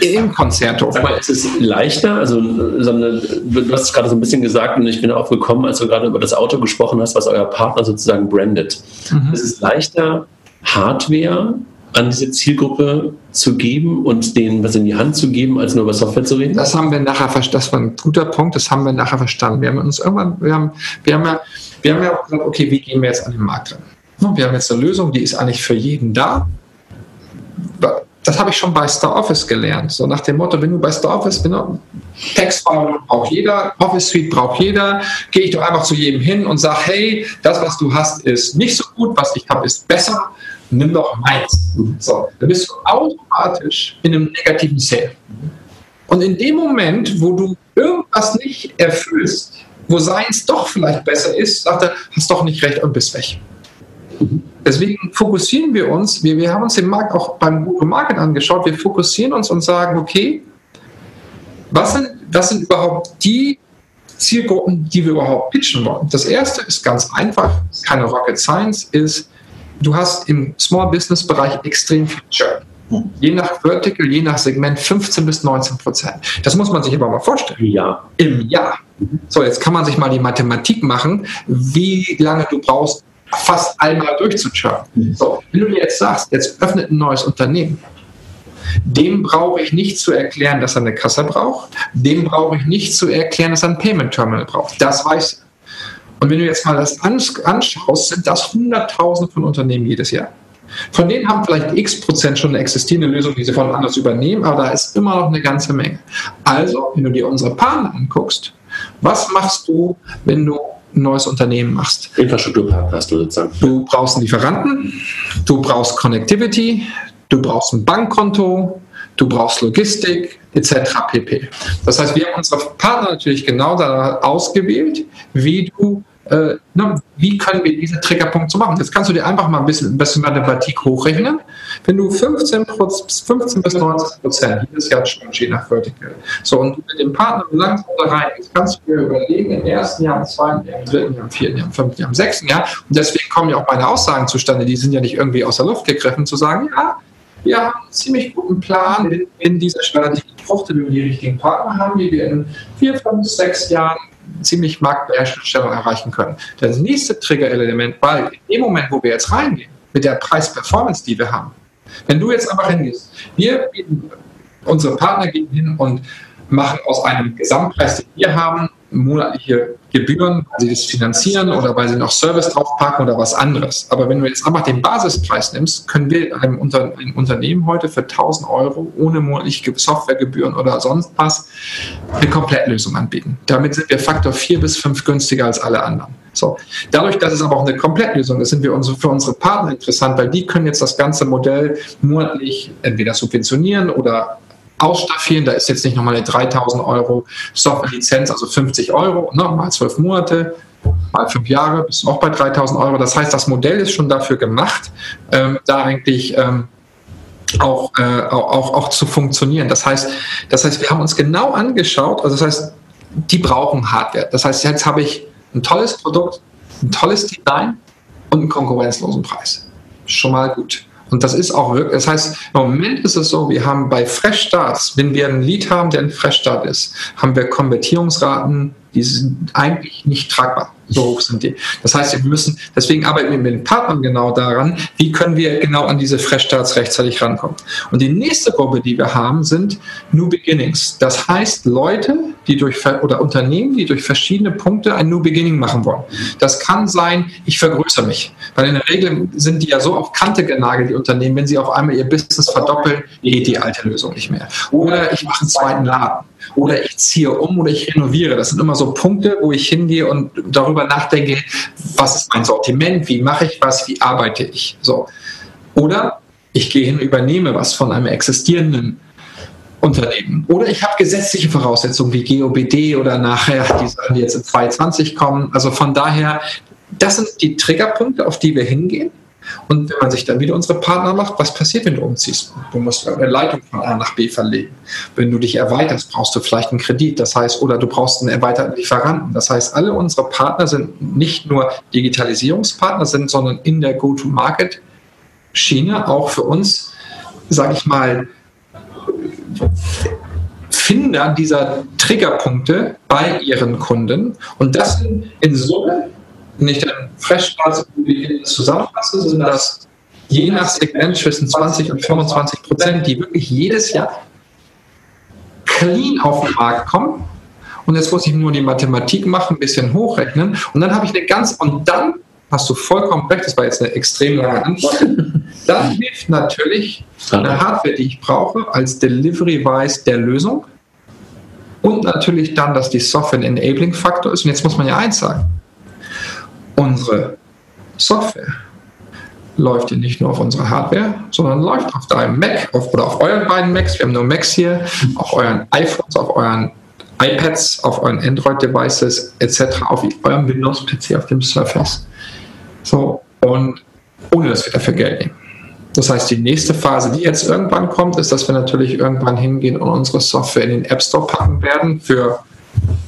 im Konzerthof. Sag mal, ist es leichter? Also, du hast es gerade so ein bisschen gesagt und ich bin auch gekommen, als du gerade über das Auto gesprochen hast, was euer Partner sozusagen brandet. Mhm. Ist es leichter, Hardware an diese Zielgruppe zu geben und denen was in die Hand zu geben, als nur über Software zu reden? Das haben wir nachher verstanden. Das war ein guter Punkt, das haben wir nachher verstanden. Wir haben uns irgendwann, wir haben, wir haben ja, wir haben ja auch gesagt, okay, wie gehen wir jetzt an den Markt ran? Wir haben jetzt eine Lösung, die ist eigentlich für jeden da. Das habe ich schon bei Star Office gelernt. So nach dem Motto, wenn du bei Star Office, du Textfile braucht jeder, Office Suite braucht jeder, gehe ich doch einfach zu jedem hin und sage, hey, das, was du hast, ist nicht so gut, was ich habe, ist besser, nimm doch meins. So, dann bist du automatisch in einem negativen Sale. Und in dem Moment, wo du irgendwas nicht erfüllst, wo seins doch vielleicht besser ist, sagt er, hast doch nicht recht und bist weg. Deswegen fokussieren wir uns, wir, wir haben uns den Markt auch beim Google Market angeschaut, wir fokussieren uns und sagen, okay, was sind, was sind überhaupt die Zielgruppen, die wir überhaupt pitchen wollen? Das erste ist ganz einfach, keine Rocket Science, ist, du hast im Small Business Bereich extrem viel Churn. Je nach Vertical, je nach Segment 15 bis 19 Prozent. Das muss man sich aber mal vorstellen. Ja. Im Jahr. So, jetzt kann man sich mal die Mathematik machen, wie lange du brauchst, fast einmal durchzuchurnen. Mhm. So, wenn du dir jetzt sagst, jetzt öffnet ein neues Unternehmen, dem brauche ich nicht zu erklären, dass er eine Kasse braucht. Dem brauche ich nicht zu erklären, dass er ein Payment Terminal braucht. Das weiß er. Und wenn du jetzt mal das anschaust, sind das 100.000 von Unternehmen jedes Jahr. Von denen haben vielleicht x Prozent schon eine existierende Lösung, die sie von anders übernehmen, aber da ist immer noch eine ganze Menge. Also, wenn du dir unsere Partner anguckst, was machst du, wenn du ein neues Unternehmen machst. Infrastrukturpartner hast du sozusagen. Du brauchst einen Lieferanten, du brauchst Connectivity, du brauchst ein Bankkonto, du brauchst Logistik etc. pp. Das heißt, wir haben unsere Partner natürlich genau da ausgewählt, wie du äh, na, wie können wir diese Triggerpunkte machen? Jetzt kannst du dir einfach mal ein bisschen, ein bisschen Mathematik hochrechnen. Wenn du 15, 15 bis 19 Prozent jedes Jahr schon nach Vertical. So, und mit dem Partner langsam da rein, jetzt kannst du dir überlegen, im ersten Jahr, im zweiten Jahr, im dritten Jahr, im vierten Jahr, im fünften Jahr, im sechsten Jahr. Und deswegen kommen ja auch meine Aussagen zustande, die sind ja nicht irgendwie aus der Luft gegriffen, zu sagen, ja, wir haben einen ziemlich guten Plan in, in dieser Strategie gefruchtet, wenn wir die richtigen Partner haben, die wir in vier, fünf, sechs Jahren ziemlich Marktbeherrschung erreichen können. Das nächste Trigger-Element, weil in dem Moment, wo wir jetzt reingehen, mit der Preis-Performance, die wir haben, wenn du jetzt einfach hingehst, wir bieten, unsere Partner gehen hin und machen aus einem Gesamtpreis, den wir haben, monatliche Gebühren, weil sie das finanzieren oder weil sie noch Service draufpacken oder was anderes. Aber wenn du jetzt einfach den Basispreis nimmst, können wir einem, Unter einem Unternehmen heute für 1000 Euro ohne monatliche Softwaregebühren oder sonst was eine Komplettlösung anbieten. Damit sind wir Faktor 4 bis 5 günstiger als alle anderen. So. Dadurch, dass es aber auch eine Komplettlösung ist, sind wir für unsere Partner interessant, weil die können jetzt das ganze Modell monatlich entweder subventionieren oder ausstaffieren. Da ist jetzt nicht nochmal eine 3000 Euro Software-Lizenz, also 50 Euro, ne, mal zwölf Monate, mal fünf Jahre, bist du auch bei 3000 Euro. Das heißt, das Modell ist schon dafür gemacht, ähm, da eigentlich ähm, auch, äh, auch, auch zu funktionieren. Das heißt, das heißt, wir haben uns genau angeschaut, also das heißt, die brauchen Hardware. Das heißt, jetzt habe ich ein tolles Produkt, ein tolles Design und einen konkurrenzlosen Preis. Schon mal gut. Und das ist auch wirklich, das heißt, im Moment ist es so, wir haben bei Fresh Starts, wenn wir ein Lead haben, der ein Fresh Start ist, haben wir Konvertierungsraten, die sind eigentlich nicht tragbar. So hoch sind die. Das heißt, wir müssen, deswegen arbeiten wir mit den Partnern genau daran, wie können wir genau an diese Fresh-Starts rechtzeitig rankommen. Und die nächste Gruppe, die wir haben, sind New Beginnings. Das heißt, Leute, die durch, oder Unternehmen, die durch verschiedene Punkte ein New Beginning machen wollen. Das kann sein, ich vergrößere mich. Weil in der Regel sind die ja so auf Kante genagelt, die Unternehmen, wenn sie auf einmal ihr Business verdoppeln, geht die alte Lösung nicht mehr. Oder ich mache einen zweiten Laden. Oder ich ziehe um oder ich renoviere. Das sind immer so Punkte, wo ich hingehe und darüber nachdenke, was ist mein Sortiment, wie mache ich was, wie arbeite ich. So. Oder ich gehe hin und übernehme was von einem existierenden Unternehmen. Oder ich habe gesetzliche Voraussetzungen wie GOBD oder nachher, die sollen jetzt in 2020 kommen. Also von daher, das sind die Triggerpunkte, auf die wir hingehen. Und wenn man sich dann wieder unsere Partner macht, was passiert, wenn du umziehst? Du musst eine Leitung von A nach B verlegen. Wenn du dich erweiterst, brauchst du vielleicht einen Kredit. Das heißt, oder du brauchst einen erweiterten Lieferanten. Das heißt, alle unsere Partner sind nicht nur Digitalisierungspartner, sind, sondern in der Go-to-Market-Schiene auch für uns, sage ich mal, Finder dieser Triggerpunkte bei ihren Kunden. Und das sind in Summe, wenn ich dann Freshstarts zusammenfasse, sind das je nach Segment zwischen 20 und 25 Prozent, die wirklich jedes Jahr clean auf den Markt kommen. Und jetzt muss ich nur die Mathematik machen, ein bisschen hochrechnen. Und dann habe ich eine ganz, und dann hast du vollkommen recht, das war jetzt eine extrem lange Antwort. Dann hilft natürlich eine Hardware, die ich brauche, als Delivery-Wise der Lösung. Und natürlich dann, dass die Software ein Enabling-Faktor ist. Und jetzt muss man ja eins sagen. Unsere Software läuft hier nicht nur auf unserer Hardware, sondern läuft auf deinem Mac auf, oder auf euren beiden Macs. Wir haben nur Macs hier, auf euren iPhones, auf euren iPads, auf euren Android-Devices etc., auf eurem Windows-PC, auf dem Surface. So, und ohne dass wir dafür Geld nehmen. Das heißt, die nächste Phase, die jetzt irgendwann kommt, ist, dass wir natürlich irgendwann hingehen und unsere Software in den App Store packen werden für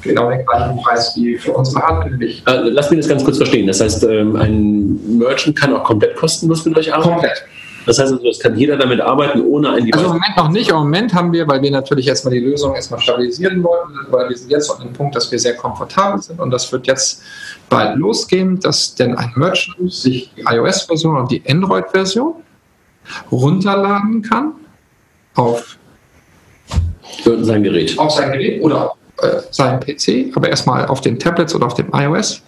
genau den gleichen Preis wie für unsere Hardware. Äh, lass mich das ganz kurz verstehen. Das heißt, ähm, ein Merchant kann auch komplett kostenlos mit euch arbeiten? Komplett. Das heißt, also, es kann jeder damit arbeiten, ohne ein Device. Also im Moment noch nicht. Im Moment haben wir, weil wir natürlich erstmal die Lösung erstmal stabilisieren wollten, weil wir sind jetzt an dem Punkt, dass wir sehr komfortabel sind und das wird jetzt bald losgehen, dass denn ein Merchant sich die iOS-Version und die Android-Version runterladen kann auf sein Gerät. Auf sein Gerät oder äh, seinen PC, aber erstmal auf den Tablets oder auf dem iOS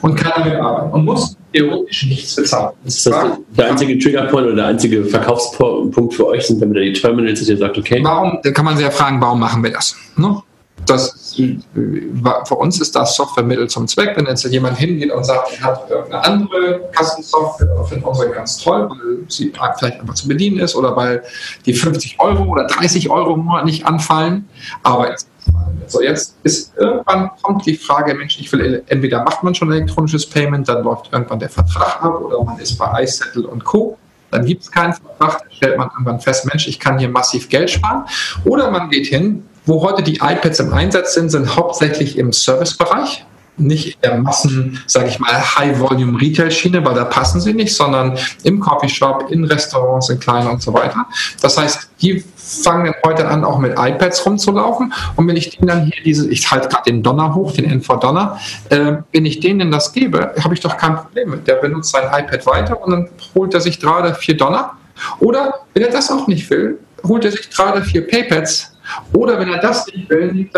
und kann damit arbeiten und muss theoretisch nichts bezahlen. Ist das der einzige Triggerpoint oder der einzige Verkaufspunkt für euch sind dann wieder die Terminals, dass ihr sagt, okay. Warum, da kann man sich ja fragen, warum machen wir das? Ne? Das, für uns ist das Softwaremittel zum Zweck. Wenn jetzt jemand hingeht und sagt, er hat irgendeine andere Kassensoftware, findet unsere ganz toll, weil sie vielleicht einfach zu bedienen ist oder weil die 50 Euro oder 30 Euro im Monat nicht anfallen. Aber jetzt so, jetzt ist irgendwann kommt die Frage, Mensch, ich will, entweder macht man schon elektronisches Payment, dann läuft irgendwann der Vertrag ab oder man ist bei iSettle und Co. Dann gibt es keinen Vertrag, dann stellt man irgendwann fest, Mensch, ich kann hier massiv Geld sparen. Oder man geht hin, wo heute die iPads im Einsatz sind, sind hauptsächlich im Servicebereich nicht in der Massen, sage ich mal, High-Volume-Retail-Schiene, weil da passen sie nicht, sondern im Coffeeshop, in Restaurants, in kleinen und so weiter. Das heißt, die fangen heute an, auch mit iPads rumzulaufen. Und wenn ich denen dann hier diese, ich halte gerade den Donner hoch, den NV Donner, äh, wenn ich denen das gebe, habe ich doch kein Problem mit. Der benutzt sein iPad weiter und dann holt er sich gerade vier Donner. Oder wenn er das auch nicht will, holt er sich gerade vier Paypads oder wenn er das nicht will,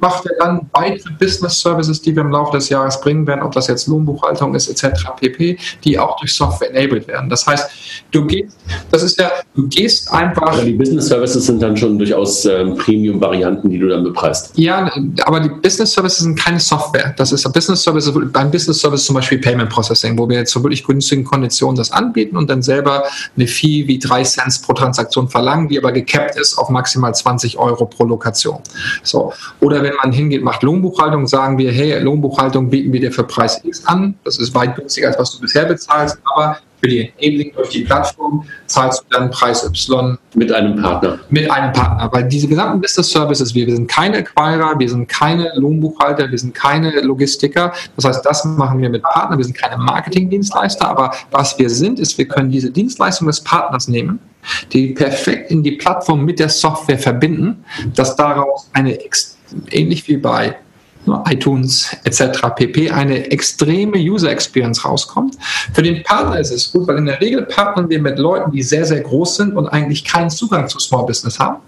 macht er dann weitere Business Services, die wir im Laufe des Jahres bringen werden, ob das jetzt Lohnbuchhaltung ist, etc. pp., die auch durch Software enabled werden. Das heißt, du gehst, das ist ja, du gehst einfach. Aber die Business Services sind dann schon durchaus ähm, Premium-Varianten, die du dann bepreist. Ja, aber die Business Services sind keine Software. Das ist ein Business Service, beim Business Service zum Beispiel Payment Processing, wo wir jetzt zu wirklich günstigen Konditionen das anbieten und dann selber eine Fee wie drei Cents pro Transaktion verlangen, die aber gecapped ist auf maximal 20 20 Euro pro Lokation. So. Oder wenn man hingeht, macht Lohnbuchhaltung, sagen wir, hey, Lohnbuchhaltung bieten wir dir für Preis X an. Das ist weit günstiger, als was du bisher bezahlst, aber für die Enabling durch die Plattform zahlst du dann Preis Y. Mit einem Partner. Mit einem Partner. Weil diese gesamten Business Services, wir, wir sind keine Acquirer, wir sind keine Lohnbuchhalter, wir sind keine Logistiker. Das heißt, das machen wir mit Partnern. Wir sind keine Marketingdienstleister, aber was wir sind, ist, wir können diese Dienstleistung des Partners nehmen, die perfekt in die Plattform mit der Software verbinden, dass daraus eine, ähnlich wie bei ne, iTunes etc. pp. eine extreme User Experience rauskommt. Für den Partner ist es gut, weil in der Regel partnern wir mit Leuten, die sehr, sehr groß sind und eigentlich keinen Zugang zu Small Business haben.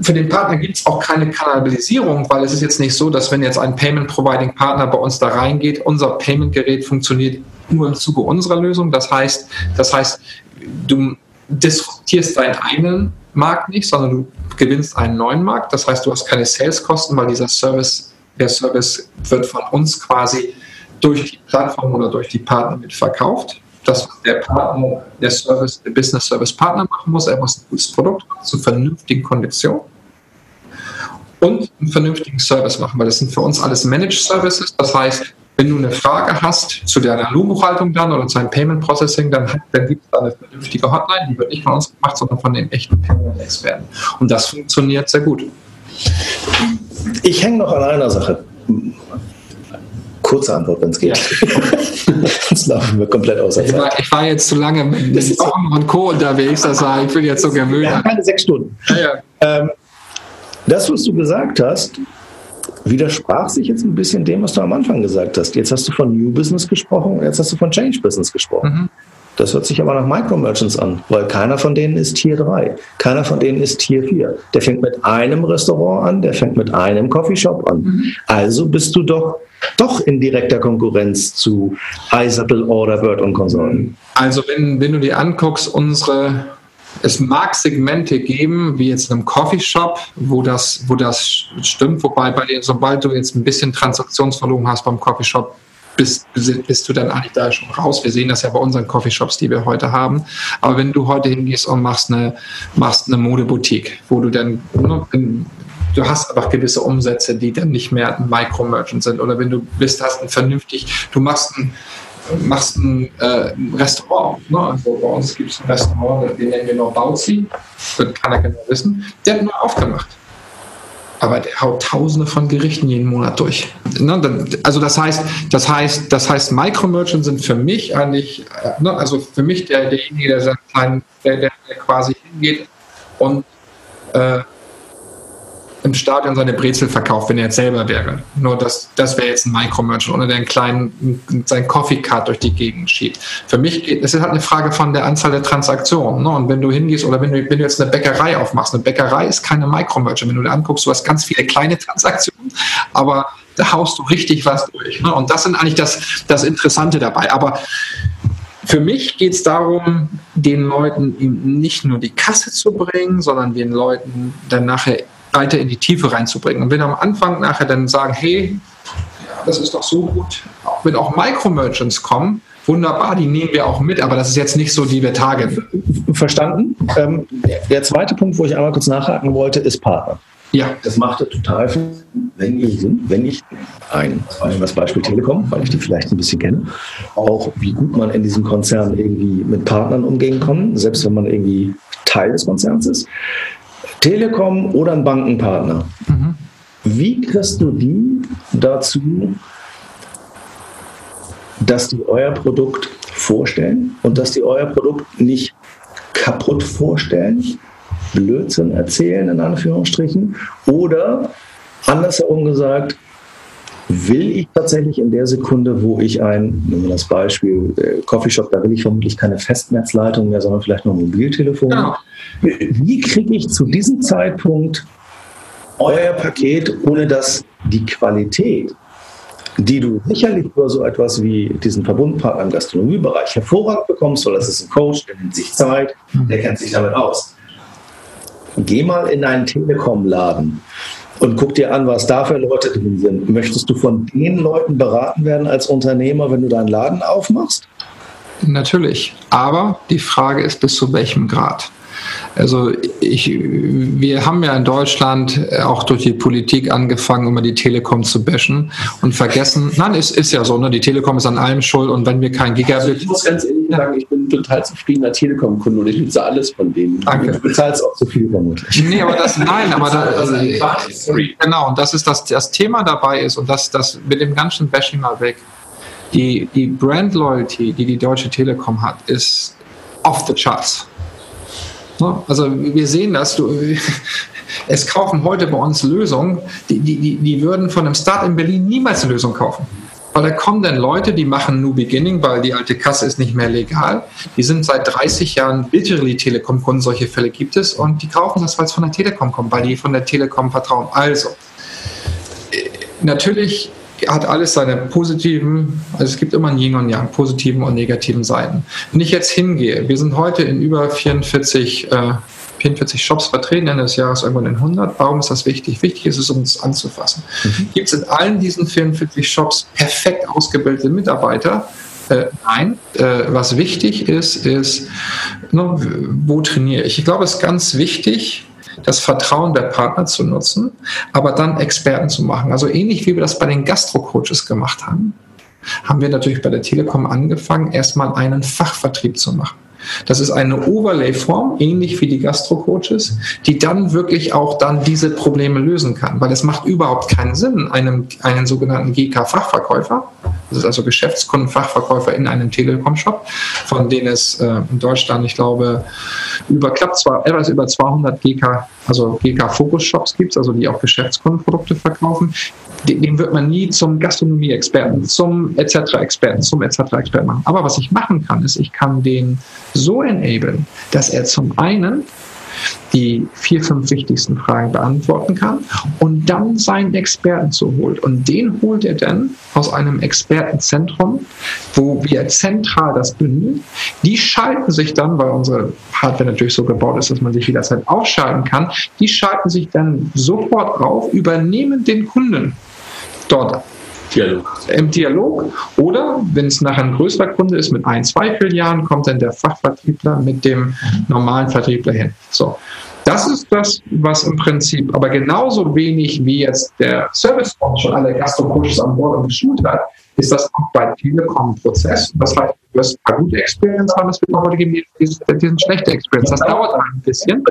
Für den Partner gibt es auch keine Kanalisierung, weil es ist jetzt nicht so, dass wenn jetzt ein Payment Providing Partner bei uns da reingeht, unser Payment Gerät funktioniert nur im Zuge unserer Lösung. Das heißt, das heißt, du disruptierst deinen eigenen Markt nicht, sondern du gewinnst einen neuen Markt. Das heißt, du hast keine Saleskosten, weil dieser Service, der Service wird von uns quasi durch die Plattform oder durch die Partner mit verkauft. Das, was der Partner, der Service, der Business Service Partner machen muss, er muss ein gutes Produkt zu vernünftigen Konditionen und einen vernünftigen Service machen, weil das sind für uns alles Managed Services. Das heißt, wenn du eine Frage hast zu deiner Lohnbuchhaltung dann oder zu einem Payment Processing, dann, dann gibt es da eine vernünftige Hotline, die wird nicht von uns gemacht, sondern von den echten Payment-Experten. Und das funktioniert sehr gut. Ich hänge noch an einer Sache. Kurze Antwort, wenn es geht. Ja. Sonst laufen wir komplett aus. Ich war, ich war, jetzt zu lange mit das und Co. unterwegs, das war, ich bin jetzt so gemüht. Ja, keine sechs Stunden. Ja, ja. Ähm, das, was du gesagt hast, widersprach sich jetzt ein bisschen dem, was du am Anfang gesagt hast. Jetzt hast du von New Business gesprochen und jetzt hast du von Change Business gesprochen. Mhm. Das hört sich aber nach Micro-Merchants an, weil keiner von denen ist Tier 3. Keiner von denen ist Tier 4. Der fängt mit einem Restaurant an, der fängt mit einem Coffeeshop an. Mhm. Also bist du doch, doch in direkter Konkurrenz zu Isapple, Orderbird und Konsorten. Also wenn, wenn du dir anguckst, unsere es mag Segmente geben, wie jetzt in einem Coffeeshop, wo das, wo das stimmt, wobei bei dir, sobald du jetzt ein bisschen Transaktionsvolumen hast beim Coffeeshop, bist, bist du dann eigentlich da schon raus. Wir sehen das ja bei unseren Coffeeshops, die wir heute haben. Aber wenn du heute hingehst und machst eine, machst eine Modeboutique, wo du dann, ne, du hast einfach gewisse Umsätze, die dann nicht mehr ein Micro-Merchant sind. Oder wenn du bist, hast ein vernünftig, du machst ein, machst ein, äh, ein Restaurant. Ne? Also bei uns gibt es ein Restaurant, den nennen wir noch Bauzi, wird keiner genau wissen. Der hat nur aufgemacht. Aber der haut tausende von Gerichten jeden Monat durch. Ne? Also das heißt, das heißt, das heißt, Micro-Merchants sind für mich eigentlich, äh, ne? also für mich der, derjenige, der, der, der quasi hingeht und äh, im Stadion seine Brezel verkauft, wenn er jetzt selber wäre. Nur das, das wäre jetzt ein Micro-Merchant oder der einen kleinen, sein Coffee-Card durch die Gegend schiebt. Für mich geht, es ist halt eine Frage von der Anzahl der Transaktionen. Ne? Und wenn du hingehst oder wenn du, wenn du jetzt eine Bäckerei aufmachst, eine Bäckerei ist keine Micro-Merchant. Wenn du dir anguckst, du hast ganz viele kleine Transaktionen, aber da haust du richtig was durch. Ne? Und das sind eigentlich das, das Interessante dabei. Aber für mich geht es darum, den Leuten nicht nur die Kasse zu bringen, sondern den Leuten dann nachher weiter in die Tiefe reinzubringen. Und wenn am Anfang nachher dann sagen, hey, das ist doch so gut, wenn auch Micro-Merchants kommen, wunderbar, die nehmen wir auch mit, aber das ist jetzt nicht so, die wir tagen. Verstanden. Ähm, der zweite Punkt, wo ich einmal kurz nachhaken wollte, ist Partner. Ja. Das macht total viel, wenn ich, wenn ich ein, das Beispiel Telekom, weil ich die vielleicht ein bisschen kenne, auch wie gut man in diesem Konzern irgendwie mit Partnern umgehen kann, selbst wenn man irgendwie Teil des Konzerns ist. Telekom oder ein Bankenpartner. Mhm. Wie kriegst du die dazu, dass die euer Produkt vorstellen und dass die euer Produkt nicht kaputt vorstellen, Blödsinn erzählen in Anführungsstrichen oder andersherum gesagt, will ich tatsächlich in der Sekunde, wo ich ein, nehmen wir das Beispiel äh, Coffeeshop, da will ich vermutlich keine Festnetzleitung mehr, sondern vielleicht nur ein Mobiltelefon. Genau. Wie kriege ich zu diesem Zeitpunkt euer Paket, ohne dass die Qualität, die du sicherlich über so etwas wie diesen Verbundpartner im Gastronomiebereich hervorragend bekommst, weil das ist ein Coach, der nimmt sich Zeit, der kennt sich damit aus. Geh mal in einen Telekom-Laden und guck dir an, was da für Leute drin sind. Möchtest du von den Leuten beraten werden als Unternehmer, wenn du deinen Laden aufmachst? Natürlich. Aber die Frage ist, bis zu welchem Grad? Also ich, wir haben ja in Deutschland auch durch die Politik angefangen, immer die Telekom zu bashen und vergessen, nein, es ist ja so, ne, die Telekom ist an allem schuld und wenn wir kein Gigabit... Also ich muss ganz ehrlich sagen, ich bin total zufriedener Telekom-Kunde und ich nutze alles von denen. Danke. Du bezahlst auch zu viel vermutlich. Nee, aber das, nein, aber das, also, genau, und das ist das, das Thema dabei ist und das, das mit dem ganzen Bashing mal weg. Die, die Brand Loyalty, die die Deutsche Telekom hat, ist off the charts. Ne? Also wir sehen das, du, Es kaufen heute bei uns Lösungen, die, die, die, würden von einem Start in Berlin niemals eine Lösung kaufen. Weil da kommen dann Leute, die machen New Beginning, weil die alte Kasse ist nicht mehr legal. Die sind seit 30 Jahren literally Telekom-Kunden, solche Fälle gibt es. Und die kaufen das, weil es von der Telekom kommt, weil die von der Telekom vertrauen. Also, äh, natürlich hat alles seine positiven, also es gibt immer ein Yin und Yang, positiven und negativen Seiten. Wenn ich jetzt hingehe, wir sind heute in über 44 äh, 44 Shops vertreten, Ende des Jahres irgendwann in 100. Warum ist das wichtig? Wichtig ist es, um uns anzufassen. Mhm. Gibt es in allen diesen 44 Shops perfekt ausgebildete Mitarbeiter? Äh, nein. Äh, was wichtig ist, ist, ne, wo trainiere ich? Ich glaube, es ist ganz wichtig, das Vertrauen der Partner zu nutzen, aber dann Experten zu machen. Also ähnlich wie wir das bei den Gastro-Coaches gemacht haben, haben wir natürlich bei der Telekom angefangen, erstmal einen Fachvertrieb zu machen. Das ist eine Overlay-Form, ähnlich wie die Gastro-Coaches, die dann wirklich auch dann diese Probleme lösen kann. Weil es macht überhaupt keinen Sinn, einem, einen sogenannten GK-Fachverkäufer, das ist also Geschäftskundenfachverkäufer in einem Telekom-Shop, von denen es äh, in Deutschland, ich glaube, über knapp zwei, etwas über 200 GK, also GK-Fokus-Shops gibt, also die auch Geschäftskundenprodukte verkaufen. Den wird man nie zum Gastronomie-Experten, zum etc-Experten, zum etc-Experten machen. Aber was ich machen kann, ist, ich kann den so enablen, dass er zum einen die vier, fünf wichtigsten Fragen beantworten kann und dann seinen Experten zu holt. Und den holt er dann aus einem Expertenzentrum, wo wir zentral das bündeln. Die schalten sich dann, weil unsere Hardware natürlich so gebaut ist, dass man sich jederzeit aufschalten kann, die schalten sich dann sofort auf, übernehmen den Kunden dort Dialog. Im Dialog. Oder wenn es nachher ein größerer Kunde ist mit ein, zwei Filialen, kommt dann der Fachvertriebler mit dem normalen Vertriebler hin. So. Das ist das, was im Prinzip, aber genauso wenig wie jetzt der Service schon alle Gastro-Coaches an Bord und geschult hat, ist das auch bei Telekom ein Prozess. Das heißt, du wirst ein paar gute Experience haben, es wird auch heute geben, die, die, die sind schlechte Experience. Das dauert ein bisschen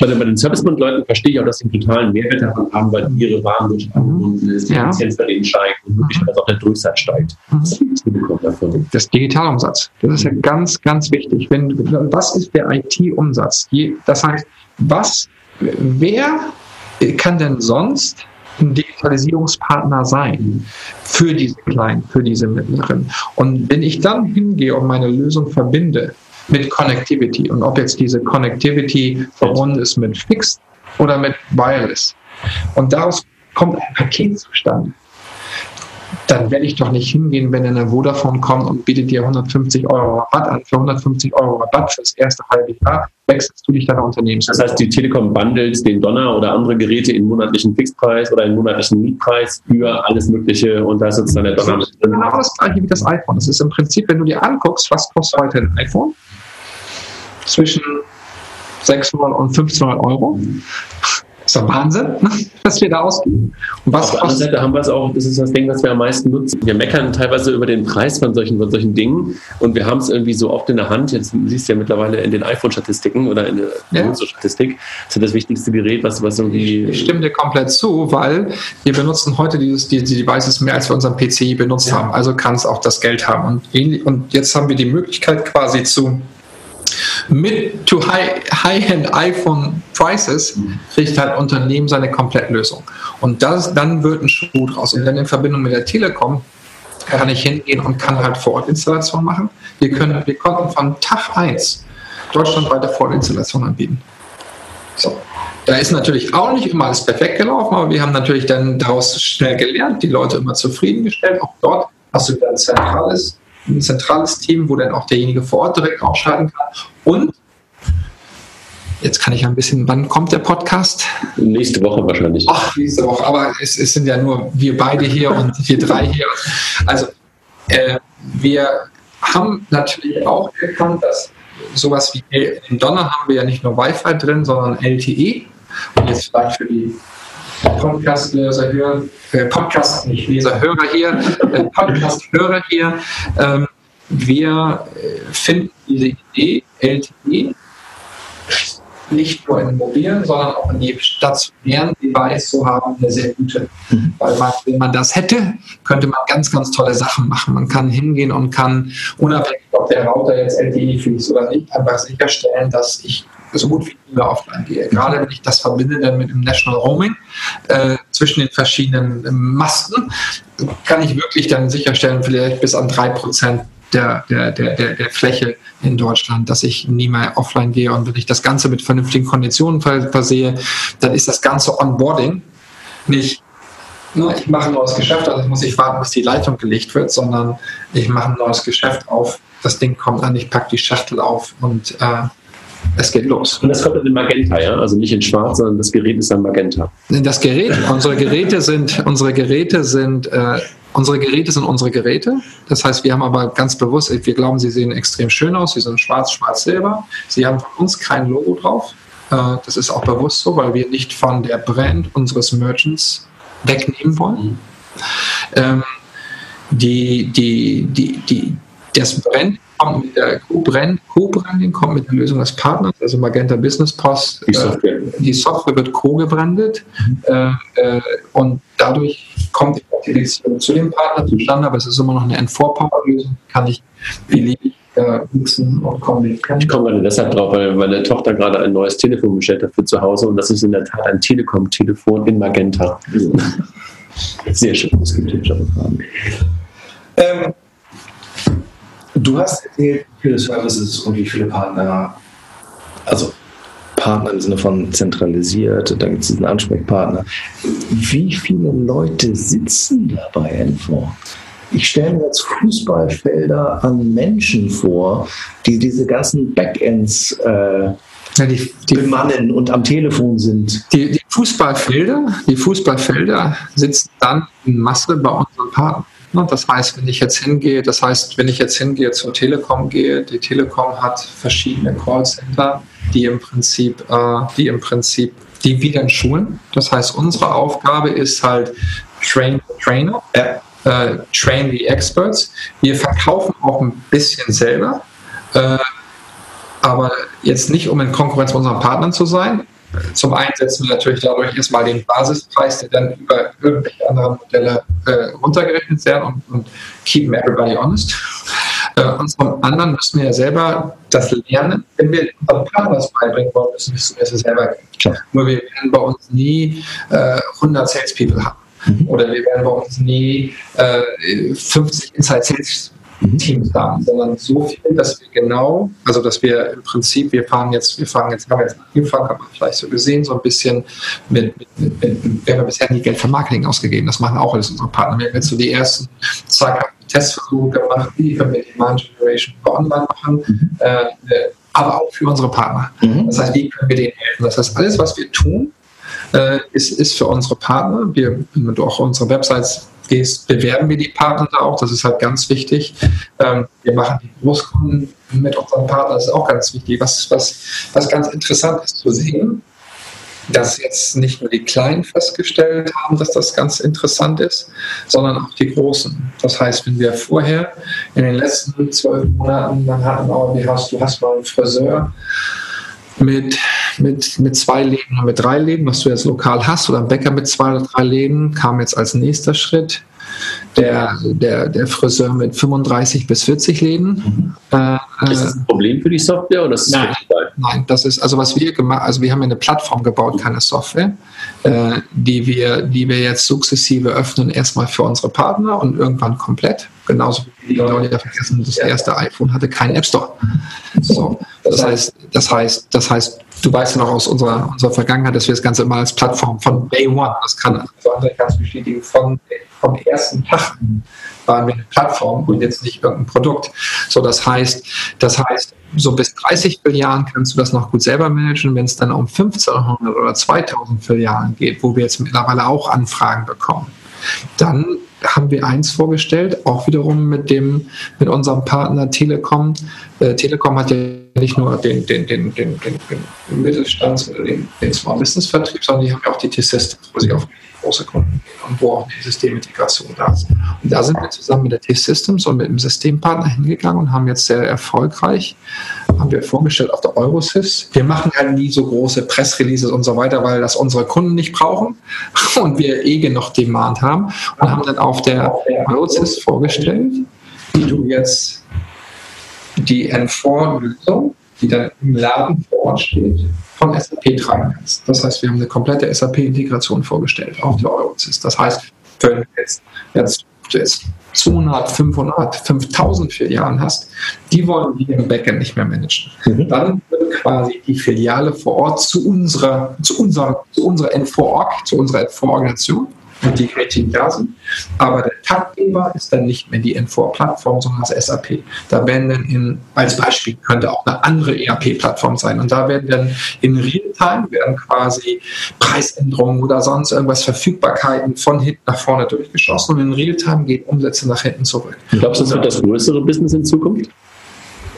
bei den, bei den Servicebund-Leuten verstehe ich auch, dass sie einen totalen Mehrwert davon haben, weil ihre Waren durch angebunden ist, die ja. Effizienz bei denen steigt und möglicherweise auch der Durchsatz steigt. Mhm. Das Digitalumsatz, das ist ja ganz, ganz wichtig. Wenn, was ist der IT-Umsatz? Das heißt, was, wer kann denn sonst ein Digitalisierungspartner sein für diese Kleinen, für diese Mittleren? Und wenn ich dann hingehe und meine Lösung verbinde mit Connectivity. Und ob jetzt diese Connectivity verbunden ist mit Fixed oder mit Wireless. Und daraus kommt ein Paket zustande. Dann werde ich doch nicht hingehen, wenn eine Vodafone kommt und bietet dir 150 Euro Rabatt an. Für 150 Euro Rabatt fürs erste halbe Jahr wechselst du dich deiner Unternehmens. Das heißt, die Telekom bundelt den Donner oder andere Geräte in monatlichen Fixpreis oder in monatlichen Mietpreis für alles Mögliche und da ist jetzt dann der Donner mit drin. Genau das gleiche wie das iPhone. Das ist im Prinzip, wenn du dir anguckst, was kostet heute ein iPhone? Zwischen 600 und 1500 Euro. Das ist doch Wahnsinn, ne, was wir da ausgeben. Und was Auf der anderen Seite haben wir es auch, das ist das Ding, was wir am meisten nutzen. Wir meckern teilweise über den Preis von solchen, von solchen Dingen und wir haben es irgendwie so oft in der Hand. Jetzt siehst du ja mittlerweile in den iPhone-Statistiken oder in der ja. statistik das ist das wichtigste Gerät, was, was irgendwie. Ich stimme dir komplett zu, weil wir benutzen heute dieses, die, die Devices mehr, als wir unseren PCI benutzt ja. haben. Also kann es auch das Geld haben. Und, und jetzt haben wir die Möglichkeit quasi zu mit to high-end iPhone Prices kriegt halt Unternehmen seine Komplettlösung. Und das, dann wird ein Schuh draus. Und dann in Verbindung mit der Telekom kann ich hingehen und kann halt Vor-Ort-Installation machen. Wir, können, wir konnten von Tag 1 deutschlandweite Vor-Ort-Installation anbieten. So. Da ist natürlich auch nicht immer alles perfekt gelaufen, aber wir haben natürlich dann daraus schnell gelernt, die Leute immer zufriedengestellt. Auch dort hast du wieder ein zentrales ein zentrales Team, wo dann auch derjenige vor Ort direkt ausschalten kann. Und Jetzt kann ich ein bisschen, wann kommt der Podcast? Nächste Woche wahrscheinlich. Ach, nächste Woche, aber es, es sind ja nur wir beide hier und wir drei hier. Also, äh, wir haben natürlich auch erkannt, dass sowas wie in Donner haben wir ja nicht nur Wi-Fi drin, sondern LTE. Und jetzt vielleicht für die Podcast-Leser hören, äh, Podcast, nicht Leser, Hörer hier, äh, Podcast-Hörer hier. Ähm, wir äh, finden diese Idee LTE nicht nur in mobilen, sondern auch in die stationären Device zu haben, eine sehr gute. Mhm. Weil man, wenn man das hätte, könnte man ganz, ganz tolle Sachen machen. Man kann hingehen und kann, unabhängig ob der Router jetzt LTE fließt oder nicht, einfach sicherstellen, dass ich so gut wie nie mehr offline gehe. Gerade wenn ich das verbinde dann mit dem National Roaming äh, zwischen den verschiedenen Masten, kann ich wirklich dann sicherstellen, vielleicht bis an drei Prozent der, der, der, der, Fläche in Deutschland, dass ich nie mehr offline gehe. Und wenn ich das Ganze mit vernünftigen Konditionen versehe, dann ist das ganze Onboarding nicht nur ich mache ein neues Geschäft, also muss ich warten, bis die Leitung gelegt wird, sondern ich mache ein neues Geschäft auf, das Ding kommt an, ich packe die Schachtel auf und äh, es geht los. Und das kommt in Magenta, ja? Also nicht in Schwarz, sondern das Gerät ist dann Magenta. Das Gerät, unsere Geräte sind, unsere Geräte sind, äh, unsere Geräte sind unsere Geräte. Das heißt, wir haben aber ganz bewusst, wir glauben, sie sehen extrem schön aus. Sie sind schwarz, schwarz, silber. Sie haben von uns kein Logo drauf. Äh, das ist auch bewusst so, weil wir nicht von der Brand unseres Merchants wegnehmen wollen. Mhm. Ähm, die, die, die, die, das Brand kommt mit der Co-Branding kommt mit der Lösung des Partners, also Magenta Business Post. Die Software, äh, die Software wird co-gebrandet mhm. und dadurch kommt die Beziehung zu dem Partner zustande, aber es ist immer noch eine N4-Power-Lösung, kann ich beliebig mixen und kombinieren. Ich komme gerade deshalb drauf, weil meine Tochter gerade ein neues Telefon bestellt hat für zu Hause und das ist in der Tat ein Telekom-Telefon in Magenta. Sehr schön ausgedrückt. Ähm, Du hast erzählt, viele Services und wie viele Partner, also Partner im Sinne von zentralisiert, da gibt es diesen Ansprechpartner. Wie viele Leute sitzen da bei N4? Ich stelle mir jetzt Fußballfelder an Menschen vor, die diese ganzen Backends äh, ja, die, die, bemannen und am Telefon sind. Die, die, Fußballfelder, die Fußballfelder sitzen dann in Masse bei unseren Partnern. Ne, das heißt, wenn ich jetzt hingehe, das heißt, wenn ich jetzt hingehe zur Telekom gehe, die Telekom hat verschiedene Callcenter, die im Prinzip, äh, die im Prinzip, die wieder schulen. Das heißt, unsere Aufgabe ist halt Train the Trainer, äh, äh, Train the Experts. Wir verkaufen auch ein bisschen selber, äh, aber jetzt nicht, um in Konkurrenz mit unseren Partnern zu sein, zum einen setzen wir natürlich dadurch erstmal den Basispreis, der dann über irgendwelche anderen Modelle äh, runtergerechnet werden und, und keep everybody honest. Äh, und zum anderen müssen wir ja selber das lernen. Wenn wir unseren Partner das beibringen wollen, müssen wir es selber lernen. Nur wir werden bei uns nie äh, 100 Salespeople haben. Mhm. Oder wir werden bei uns nie äh, 50 Inside Sales Mhm. Teams haben, sondern so viel, dass wir genau, also dass wir im Prinzip, wir fahren jetzt, wir fahren jetzt, haben jetzt angefangen, haben wir vielleicht so gesehen, so ein bisschen mit, mit, mit, wir haben bisher nie Geld für Marketing ausgegeben, das machen auch alles unsere Partner. Wir haben jetzt so die ersten zwei Testversuche gemacht, wie können wir Demand Generation für online machen, mhm. äh, aber auch für unsere Partner. Mhm. Das heißt, wie können wir denen helfen? Das heißt, alles, was wir tun, äh, ist, ist für unsere Partner. Wir, auch unsere Websites gehst, bewerben wir die Partner da auch. Das ist halt ganz wichtig. Ähm, wir machen die Großkunden mit unseren Partnern. Das ist auch ganz wichtig. Was, was, was ganz interessant ist zu sehen, dass jetzt nicht nur die Kleinen festgestellt haben, dass das ganz interessant ist, sondern auch die Großen. Das heißt, wenn wir vorher in den letzten zwölf Monaten, dann hatten wir, wie hast, du hast mal einen Friseur, mit, mit, mit zwei Läden oder mit drei Läden, was du jetzt lokal hast, oder ein Bäcker mit zwei oder drei Läden, kam jetzt als nächster Schritt der, der, der Friseur mit 35 bis 40 Läden. Mhm. Äh, ist das ein Problem für die Software oder ist das nein, nein, das ist also was wir gemacht, also wir haben eine Plattform gebaut, keine Software, äh, die wir, die wir jetzt sukzessive öffnen, erstmal für unsere Partner und irgendwann komplett. Genauso wie die Leute vergessen, das erste iPhone hatte keinen App Store. So, das heißt, das heißt, das heißt, du weißt ja noch aus unserer, unserer Vergangenheit, dass wir das Ganze immer als Plattform von Day One, das kann also andere kannst bestätigen, von, vom ersten Tag waren wir eine Plattform und jetzt nicht irgendein Produkt. So, das heißt, das heißt, so bis 30 Filialen kannst du das noch gut selber managen. Wenn es dann um 1500 oder 2000 Filialen geht, wo wir jetzt mittlerweile auch Anfragen bekommen, dann haben wir eins vorgestellt, auch wiederum mit dem, mit unserem Partner Telekom. Äh, Telekom hat ja nicht nur den, den, den, den, den, den Mittelstands- oder den, den Small Business Vertrieb, sondern die haben ja auch die T-Systems, wo sie auf große Kunden gehen und wo auch die Systemintegration da ist. Und da sind wir zusammen mit der T-Systems und mit dem Systempartner hingegangen und haben jetzt sehr erfolgreich, haben wir vorgestellt auf der Eurosys. Wir machen halt nie so große Pressreleases und so weiter, weil das unsere Kunden nicht brauchen und wir eh genug Demand haben und haben dann auf der Eurosys vorgestellt, wie du jetzt die N4-Lösung die dann im Laden vor Ort steht, von SAP tragen kannst. Das heißt, wir haben eine komplette SAP-Integration vorgestellt auf der Eurosys. Das heißt, wenn du jetzt, jetzt, jetzt 200, 500, 5000 Filialen hast, die wollen wir im Backend nicht mehr managen. Mhm. Dann wird quasi die Filiale vor Ort zu unserer, zu unserer, zu unserer N4-Org, zu unserer N4-Organisation und die Kriterien da sind. Aber der Taktgeber ist dann nicht mehr die N4-Plattform, sondern das SAP. Da werden dann in, als Beispiel könnte auch eine andere ERP-Plattform sein. Und da werden dann in Realtime werden quasi Preisänderungen oder sonst irgendwas, Verfügbarkeiten von hinten nach vorne durchgeschossen. Und in Realtime geht Umsätze nach hinten zurück. Glaubst du, das wird das größere Business in Zukunft?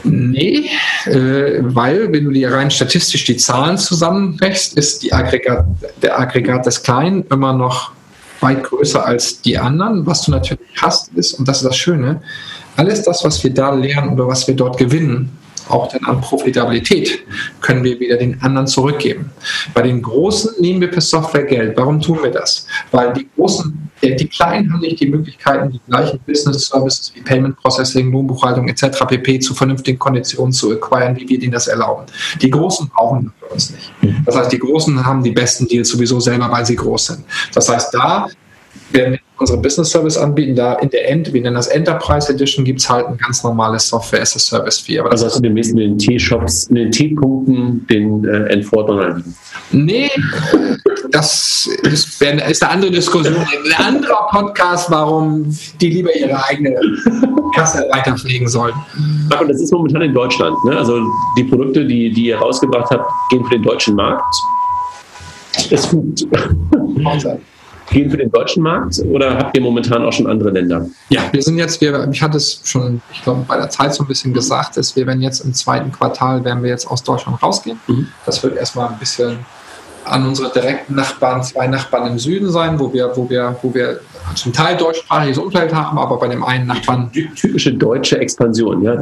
Nee, äh, weil wenn du dir rein statistisch die Zahlen zusammenrechst, ist die Aggregat, der Aggregat des Kleinen immer noch weit größer als die anderen. Was du natürlich hast, ist, und das ist das Schöne, alles das, was wir da lernen oder was wir dort gewinnen, auch dann an Profitabilität, können wir wieder den anderen zurückgeben. Bei den Großen nehmen wir per Software Geld. Warum tun wir das? Weil die Großen, die Kleinen haben nicht die Möglichkeiten, die gleichen Business Services wie Payment Processing, Lohnbuchhaltung etc. pp. zu vernünftigen Konditionen zu acquiren, wie wir denen das erlauben. Die Großen brauchen das für uns nicht. Das heißt, die Großen haben die besten Deals sowieso selber, weil sie groß sind. Das heißt, da werden wir unsere Business Service anbieten. Da in der End, wir nennen das Enterprise Edition, gibt es halt ein ganz normales Software as a Service Fee. Also hast du demnächst in den T-Shops, in den T-Punkten den äh, N4 anbieten? Nee, das ist, ist eine andere Diskussion, ein anderer Podcast, warum die lieber ihre eigene Kasse weiterpflegen sollen. Aber das ist momentan in Deutschland. Ne? Also die Produkte, die, die ihr rausgebracht habt, gehen für den deutschen Markt. Ist gut gehen für den deutschen Markt oder habt ihr momentan auch schon andere Länder? Ja, wir sind jetzt, wir, ich hatte es schon, ich glaube, bei der Zeit so ein bisschen gesagt, dass wir werden jetzt im zweiten Quartal, werden wir jetzt aus Deutschland rausgehen. Mhm. Das wird erstmal ein bisschen an unsere direkten Nachbarn, zwei Nachbarn im Süden sein, wo wir, wo wir, wo wir zum Teil deutschsprachiges Umfeld haben, aber bei dem einen Nachbarn. Typische deutsche Expansion, ja.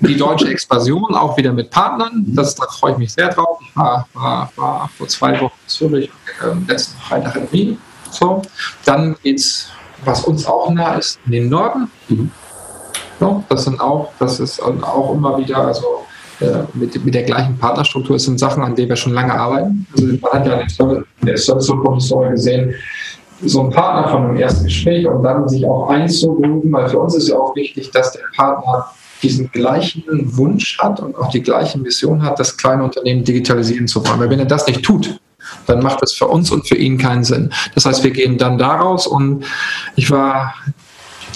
Die deutsche Expansion auch wieder mit Partnern. Das, da freue ich mich sehr drauf. Ich war, war, war vor zwei Wochen in Zürich, äh, letzten Freitag in Wien so. Dann geht es, was uns auch nah ist, in den Norden. Mhm. So, das sind auch, das ist auch immer wieder, also äh, mit, mit der gleichen Partnerstruktur, sind Sachen, an denen wir schon lange arbeiten. Also man hat ja in der Service-Professor gesehen, so ein Partner von einem ersten Gespräch und dann sich auch einzugrooven, weil für uns ist ja auch wichtig, dass der Partner diesen gleichen Wunsch hat und auch die gleiche Mission hat, das kleine Unternehmen digitalisieren zu wollen. Weil wenn er das nicht tut, dann macht das für uns und für ihn keinen Sinn. Das heißt, wir gehen dann daraus und ich war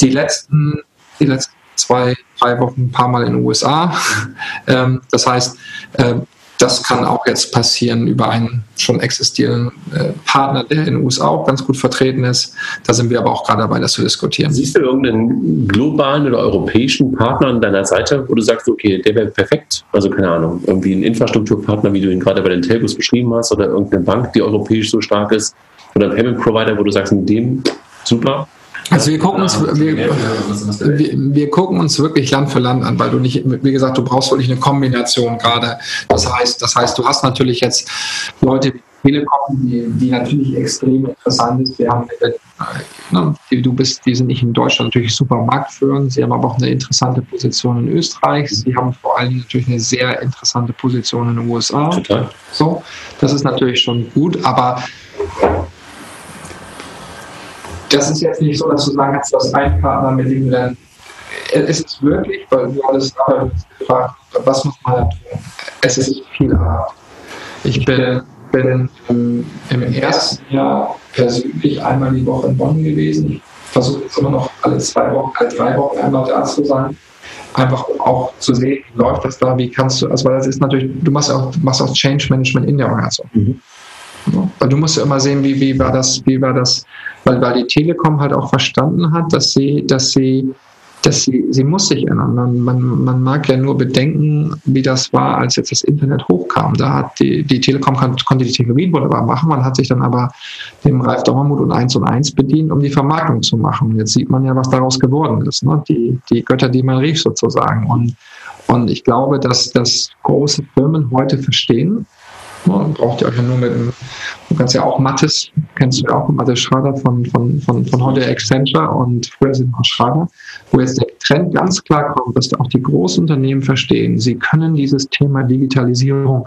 die letzten, die letzten zwei, drei Wochen ein paar Mal in den USA. Ähm, das heißt, äh, das kann auch jetzt passieren über einen schon existierenden äh, Partner, der in den USA auch ganz gut vertreten ist. Da sind wir aber auch gerade dabei, das zu diskutieren. Siehst du irgendeinen globalen oder europäischen Partner an deiner Seite, wo du sagst, okay, der wäre perfekt? Also keine Ahnung, irgendwie ein Infrastrukturpartner, wie du ihn gerade bei den Telcos beschrieben hast, oder irgendeine Bank, die europäisch so stark ist, oder ein Payment Provider, wo du sagst, mit dem super? Also wir gucken uns, wir, wir, wir, gucken uns wirklich Land für Land an, weil du nicht, wie gesagt, du brauchst wirklich eine Kombination gerade. Das heißt, das heißt, du hast natürlich jetzt Leute wie Telekom, die, die natürlich extrem interessant ist. Wir haben, äh, ne, die, du bist, die sind nicht in Deutschland natürlich super marktführend. Sie haben aber auch eine interessante Position in Österreich. Sie haben vor allem natürlich eine sehr interessante Position in den USA. Total. So, das ist natürlich schon gut, aber das ist jetzt nicht so, dass du sagen kannst, du hast einen Partner, mit du dann. Es ist wirklich, weil du alles gefragt, was muss man da tun? Es ist viel Arbeit. Ich bin, bin im, im ersten Jahr persönlich einmal die Woche in Bonn gewesen. Ich versuche jetzt immer noch alle zwei Wochen, alle drei Wochen einmal da zu sein. Einfach auch zu sehen, wie läuft das da, wie kannst du, also weil das ist natürlich, du machst auch, machst auch Change Management in der Organisation. Mhm. Weil du musst ja immer sehen, wie, wie war das, wie war das, weil, weil die Telekom halt auch verstanden hat, dass sie, dass sie, dass sie, sie muss sich ändern. Man, man, man mag ja nur bedenken, wie das war, als jetzt das Internet hochkam. Da hat die, die Telekom konnte die Technologien wunderbar machen. Man hat sich dann aber dem Ralf Dommermuth und 1 und 1 bedient, um die Vermarktung zu machen. Jetzt sieht man ja, was daraus geworden ist. Ne? Die, die Götter, die man rief sozusagen. Und, und ich glaube, dass, dass große Firmen heute verstehen, man braucht ja auch nur mit dem, du kannst ja auch Mattes, kennst du ja auch, Mattes Schrader von, von, von, von heute Accenture und früher sind noch Schrader, wo jetzt der Trend ganz klar kommt, dass auch die großen Unternehmen verstehen, sie können dieses Thema Digitalisierung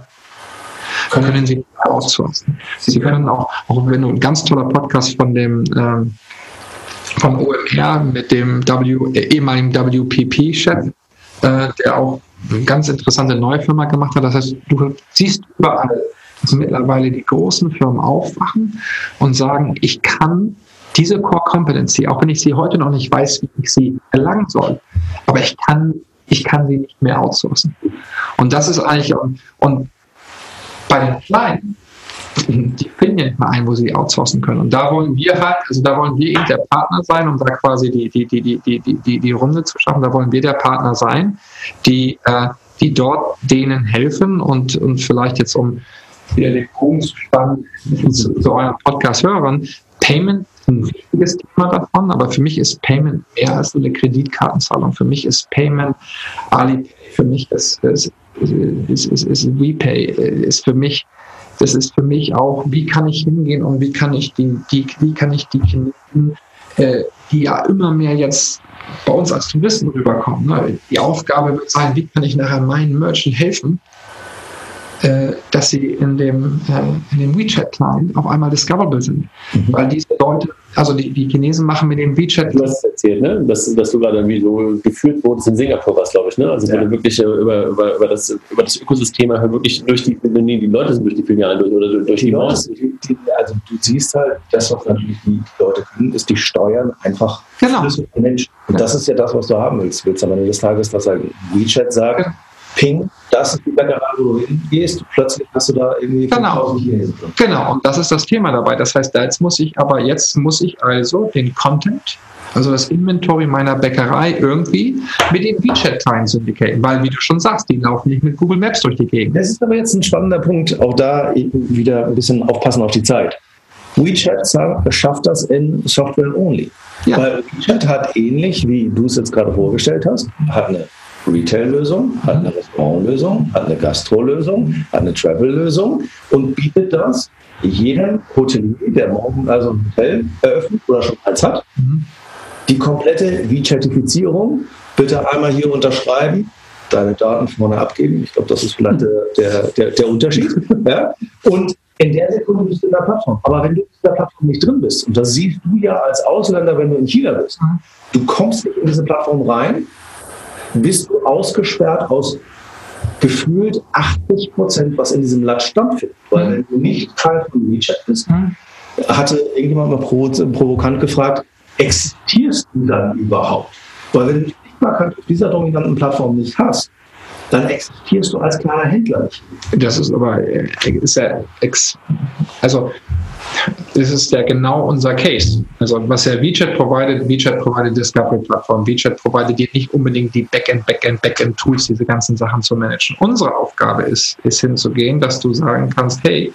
können Sie outsourcen. Sie können auch, auch wenn du ein ganz toller Podcast von dem ähm, vom OMR mit dem w, ehemaligen WPP-Chef, äh, der auch ganz interessante neue Firma gemacht hat. Das heißt, du siehst überall, dass mittlerweile die großen Firmen aufwachen und sagen, ich kann diese Core Competency, auch wenn ich sie heute noch nicht weiß, wie ich sie erlangen soll, aber ich kann, ich kann sie nicht mehr outsourcen. Und das ist eigentlich, und, und bei den Kleinen, die finden ja nicht mal ein, wo sie outsourcen können. Und da wollen wir halt, also da wollen wir eben der Partner sein, um da quasi die, die, die, die, die, die, die Runde zu schaffen. Da wollen wir der Partner sein, die, äh, die dort denen helfen und, und vielleicht jetzt um wieder den Bogen zu spannen zu, zu euren Podcast-Hörern, Payment ist ein wichtiges Thema davon, aber für mich ist Payment mehr als eine Kreditkartenzahlung. Für mich ist Payment Alipay, für mich ist, ist, ist, ist, ist WePay, ist für mich das ist für mich auch, wie kann ich hingehen und wie kann ich die, die wie kann ich die Chinesen, äh, die ja immer mehr jetzt bei uns als Touristen rüberkommen. Ne? Die Aufgabe wird sein, wie kann ich nachher meinen Merchant helfen, dass sie in dem, äh, in dem WeChat-Client auf einmal discoverable sind. Mhm. Weil diese Leute, also die, die Chinesen machen mit dem WeChat. Du hast es erzählt, ne? dass, dass du gerade wie so geführt wurdest in Singapur, was glaube ich, ne? Also ja. wenn du wirklich äh, über, über, über, das, über das Ökosystem halt wirklich durch die, die Leute sind durch die Filialen durch oder durch die, die Maus. Also du siehst halt, das, was natürlich die Leute können, ist die Steuern einfach genau. Menschen. Und das ist ja das, was du haben willst. Willst am Ende des Tages, was halt WeChat sagt. Genau Ping, das ist die Bäckerei, wo du hingehst, plötzlich hast du da irgendwie genau. Genau, und das ist das Thema dabei. Das heißt, jetzt muss ich aber, jetzt muss ich also den Content, also das Inventory meiner Bäckerei irgendwie mit den WeChat-Teilen syndicaten, weil, wie du schon sagst, die laufen nicht mit Google Maps durch die Gegend. Das ist aber jetzt ein spannender Punkt, auch da wieder ein bisschen aufpassen auf die Zeit. WeChat schafft das in Software Only. Ja. Weil WeChat hat ähnlich, wie du es jetzt gerade vorgestellt hast, hat eine Retail-Lösung, hat eine Restaurant-Lösung, hat eine Gastro-Lösung, hat eine Travel-Lösung und bietet das jedem Hotelier, der morgen also ein Hotel eröffnet oder schon eins hat, die komplette V-Zertifizierung. Bitte einmal hier unterschreiben, deine Daten vorne abgeben. Ich glaube, das ist vielleicht der, der, der Unterschied. Ja? Und in der Sekunde bist du in der Plattform. Aber wenn du in der Plattform nicht drin bist, und das siehst du ja als Ausländer, wenn du in China bist, du kommst nicht in diese Plattform rein, bist du ausgesperrt aus gefühlt 80 Prozent, was in diesem Land stattfindet. Weil mhm. wenn du nicht Teil von WeChat bist, mhm. hatte irgendjemand mal provokant gefragt, existierst du dann überhaupt? Weil wenn du mal auf dieser dominanten Plattform nicht hast, dann existierst du als kleiner Händler nicht. Das ist aber, äh, ist ja also das ist ja genau unser Case. Also was ja WeChat provided, WeChat provided Discovery Plattform, WeChat provided dir nicht unbedingt die Backend, Backend, Backend Tools, diese ganzen Sachen zu managen. Unsere Aufgabe ist, ist hinzugehen, dass du sagen kannst, hey,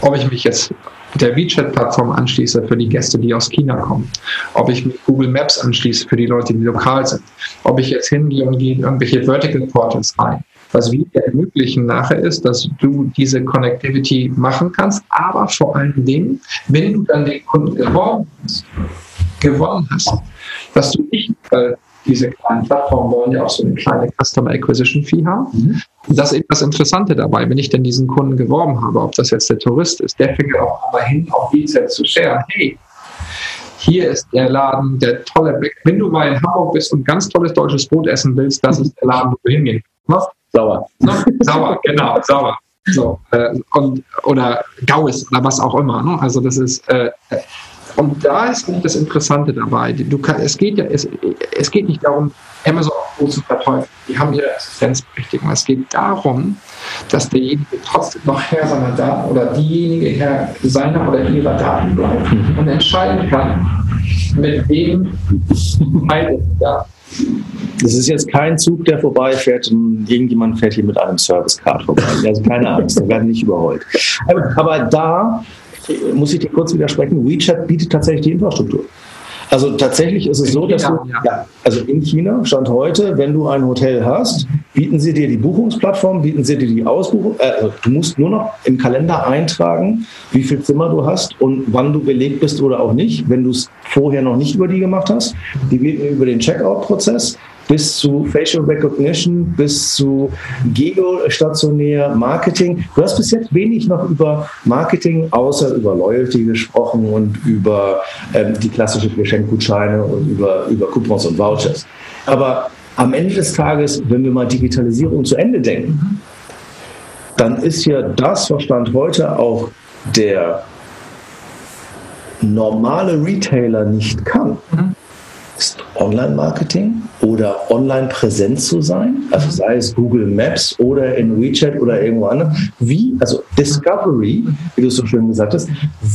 ob ich mich jetzt der WeChat-Plattform anschließe für die Gäste, die aus China kommen, ob ich mit Google Maps anschließe für die Leute, die lokal sind, ob ich jetzt hingehe und gehe in irgendwelche Vertical Portals rein, was wir ermöglichen nachher ist, dass du diese Connectivity machen kannst, aber vor allen Dingen, wenn du dann den Kunden gewonnen hast, dass du nicht, weil diese kleinen Plattformen wollen ja auch so eine kleine Customer Acquisition Fee haben. Mhm. Das ist eben das Interessante dabei, wenn ich denn diesen Kunden geworben habe, ob das jetzt der Tourist ist, der fängt auch mal hin, auf WeChat zu share. Hey, hier ist der Laden, der tolle Blick. Wenn du mal in Hamburg bist und ganz tolles deutsches Brot essen willst, das ist der Laden, wo du hingehen kannst. Sauer. No? Sauer, genau, sauer. So, äh, und, oder Gaues oder was auch immer. Ne? Also das ist, äh, und da ist das Interessante dabei. Du kann, es, geht ja, es, es geht nicht darum, Amazon zu verteufeln. Die haben ihre Assistenzberechtigung. Es geht darum, dass derjenige trotzdem noch Herr seiner Daten oder diejenige Herr seiner oder ihrer Daten bleibt und entscheiden kann, mit wem beide Daten das ist jetzt kein Zug, der vorbeifährt und irgendjemand fährt hier mit einem Service-Card vorbei. Also keine Angst, da werden nicht überholt. Aber da muss ich dir kurz widersprechen. WeChat bietet tatsächlich die Infrastruktur. Also tatsächlich ist es In so, dass China, du, ja. ja, also in China stand heute, wenn du ein Hotel hast, bieten sie dir die Buchungsplattform, bieten sie dir die Ausbuchung. Äh, also du musst nur noch im Kalender eintragen, wie viel Zimmer du hast und wann du belegt bist oder auch nicht, wenn du es vorher noch nicht über die gemacht hast. Die bieten über den Checkout-Prozess bis zu Facial Recognition, bis zu geostationär Marketing. Du hast bis jetzt wenig noch über Marketing außer über Loyalty gesprochen und über ähm, die klassischen Geschenkgutscheine und über, über Coupons und Vouchers. Aber am Ende des Tages, wenn wir mal Digitalisierung zu Ende denken, dann ist ja das, was Stand heute auch der normale Retailer nicht kann, ist Online-Marketing oder online-präsent zu sein, also sei es Google Maps oder in WeChat oder irgendwo anders. Wie, also Discovery, wie du es so schön gesagt hast,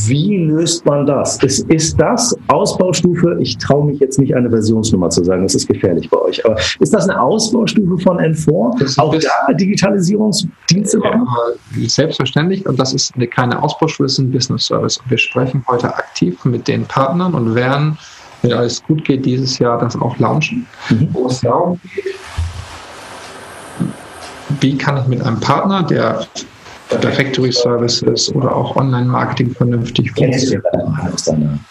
wie löst man das? Ist, ist das Ausbaustufe? Ich traue mich jetzt nicht eine Versionsnummer zu sagen, das ist gefährlich bei euch, aber ist das eine Ausbaustufe von N4? Das ist Auch da Digitalisierungsdienste machen? Ja, selbstverständlich, und das ist eine, keine Ausbauschule, es ist ein Business Service. Und wir sprechen heute aktiv mit den Partnern und werden, wenn alles gut geht, dieses Jahr das auch launchen, Mhm. wo es darum geht, wie kann ich mit einem Partner, der Directory Services oder auch Online-Marketing vernünftig deiner Vergangenheit?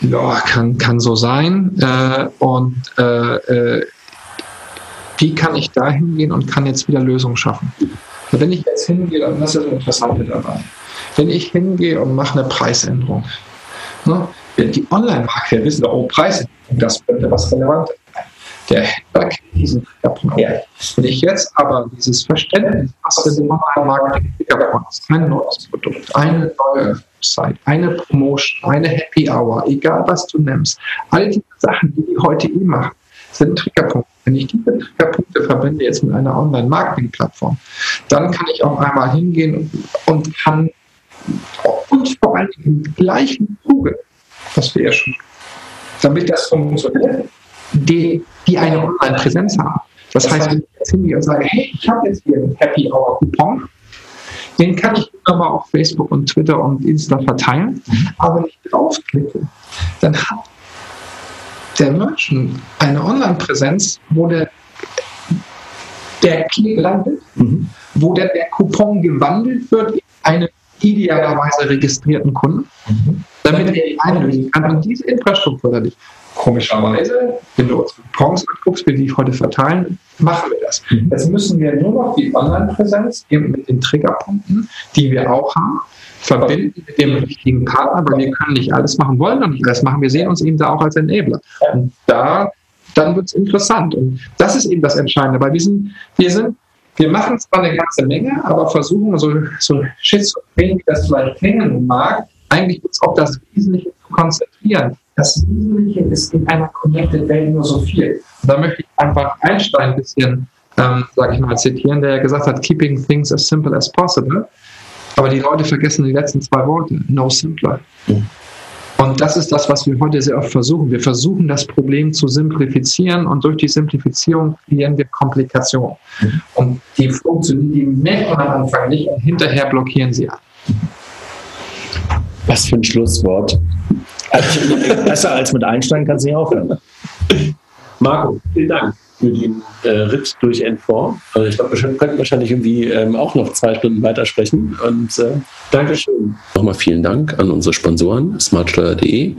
Ja, kann, kann so sein. Äh, und äh, äh, wie kann ich da hingehen und kann jetzt wieder Lösungen schaffen? Wenn ich jetzt hingehe, dann das ist das Interessante dabei. Wenn ich hingehe und mache eine Preisänderung, ne, die Online-Marketer wissen doch, Preisänderung, das könnte was Relevantes sein. Der Händler kennt diesen Triggerpunkt. Ja. Wenn ich jetzt aber dieses Verständnis, was ist im Online-Marketing Triggerpunkt ist, ein neues Produkt, eine neue Website, eine Promotion, eine Happy Hour, egal was du nimmst, all diese Sachen, die die heute eh machen, sind Triggerpunkte. Wenn ich diese Triggerpunkte verbinde jetzt mit einer Online-Marketing-Plattform, dann kann ich auf einmal hingehen und, und kann und vor allem im gleichen Zuge, was wir ja schon, damit das funktioniert, die, die eine Online-Präsenz haben. Das heißt, wenn ich jetzt hingehe und sage, hey, ich habe jetzt hier einen Happy Hour Coupon, den kann ich nochmal auf Facebook und Twitter und Insta verteilen, aber wenn ich draufklicke, dann hat der Merchant eine Online-Präsenz, wo der, der Klick landet, Mhm. wo der, der Coupon gewandelt wird in einen idealerweise registrierten Kunden, damit er ihn einlösen kann. Und diese Infrastruktur dadurch, komischerweise, wenn du uns Coupons anguckst, wie die ich heute verteilen, machen wir das. Jetzt müssen wir nur noch die Online-Präsenz eben mit den Triggerpunkten, die wir auch haben, verbinden mit dem richtigen Partner, weil wir können nicht alles machen, wollen noch nicht alles machen. Wir sehen uns eben da auch als Enabler. Und da, dann wird es interessant. Und das ist eben das Entscheidende, weil wir sind, wir sind, wir machen zwar eine ganze Menge, aber versuchen so, so schizophren, wie das vielleicht klingen mag, eigentlich uns auf das Wesentliche zu konzentrieren. Das Wesentliche ist in einer Connected Welt nur so viel. Und da möchte ich einfach Einstein ein bisschen, ähm, sage ich mal, zitieren, der gesagt hat, keeping things as simple as possible. Aber die Leute vergessen die letzten zwei Worte. No simpler. Und das ist das, was wir heute sehr oft versuchen. Wir versuchen, das Problem zu simplifizieren und durch die Simplifizierung kreieren wir Komplikationen. Und die funktionieren, die merkt man am Anfang nicht und hinterher blockieren sie ab. Was für ein Schlusswort. Also, besser als mit Einstein kannst du nicht aufhören. Marco, vielen Dank für den äh, Ritt durch N4. Also ich glaube, wir könnten wahrscheinlich irgendwie ähm, auch noch zwei Stunden weitersprechen. Und äh, Dankeschön. Nochmal vielen Dank an unsere Sponsoren, smartsteuer.de.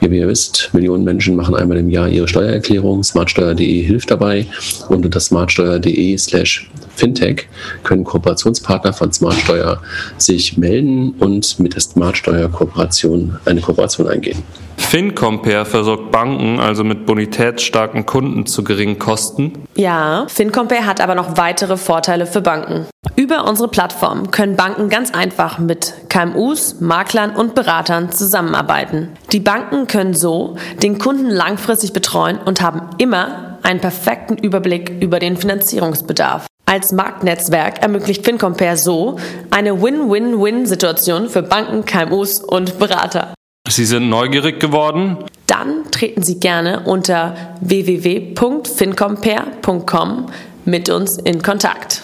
Wie ihr wisst, Millionen Menschen machen einmal im Jahr ihre Steuererklärung. Smartsteuer.de hilft dabei. Und unter smartsteuer.de slash fintech können Kooperationspartner von Smartsteuer sich melden und mit der Smartsteuer-Kooperation eine Kooperation eingehen. FinCompare versorgt Banken also mit bonitätsstarken Kunden zu geringen Kosten. Ja, FinCompare hat aber noch weitere Vorteile für Banken. Über unsere Plattform können Banken ganz einfach mit KMUs, Maklern und Beratern zusammenarbeiten. Die Banken können so den Kunden langfristig betreuen und haben immer einen perfekten Überblick über den Finanzierungsbedarf. Als Marktnetzwerk ermöglicht FinCompare so eine Win-Win-Win-Situation für Banken, KMUs und Berater. Sie sind neugierig geworden? Dann treten Sie gerne unter www.fincompare.com mit uns in Kontakt.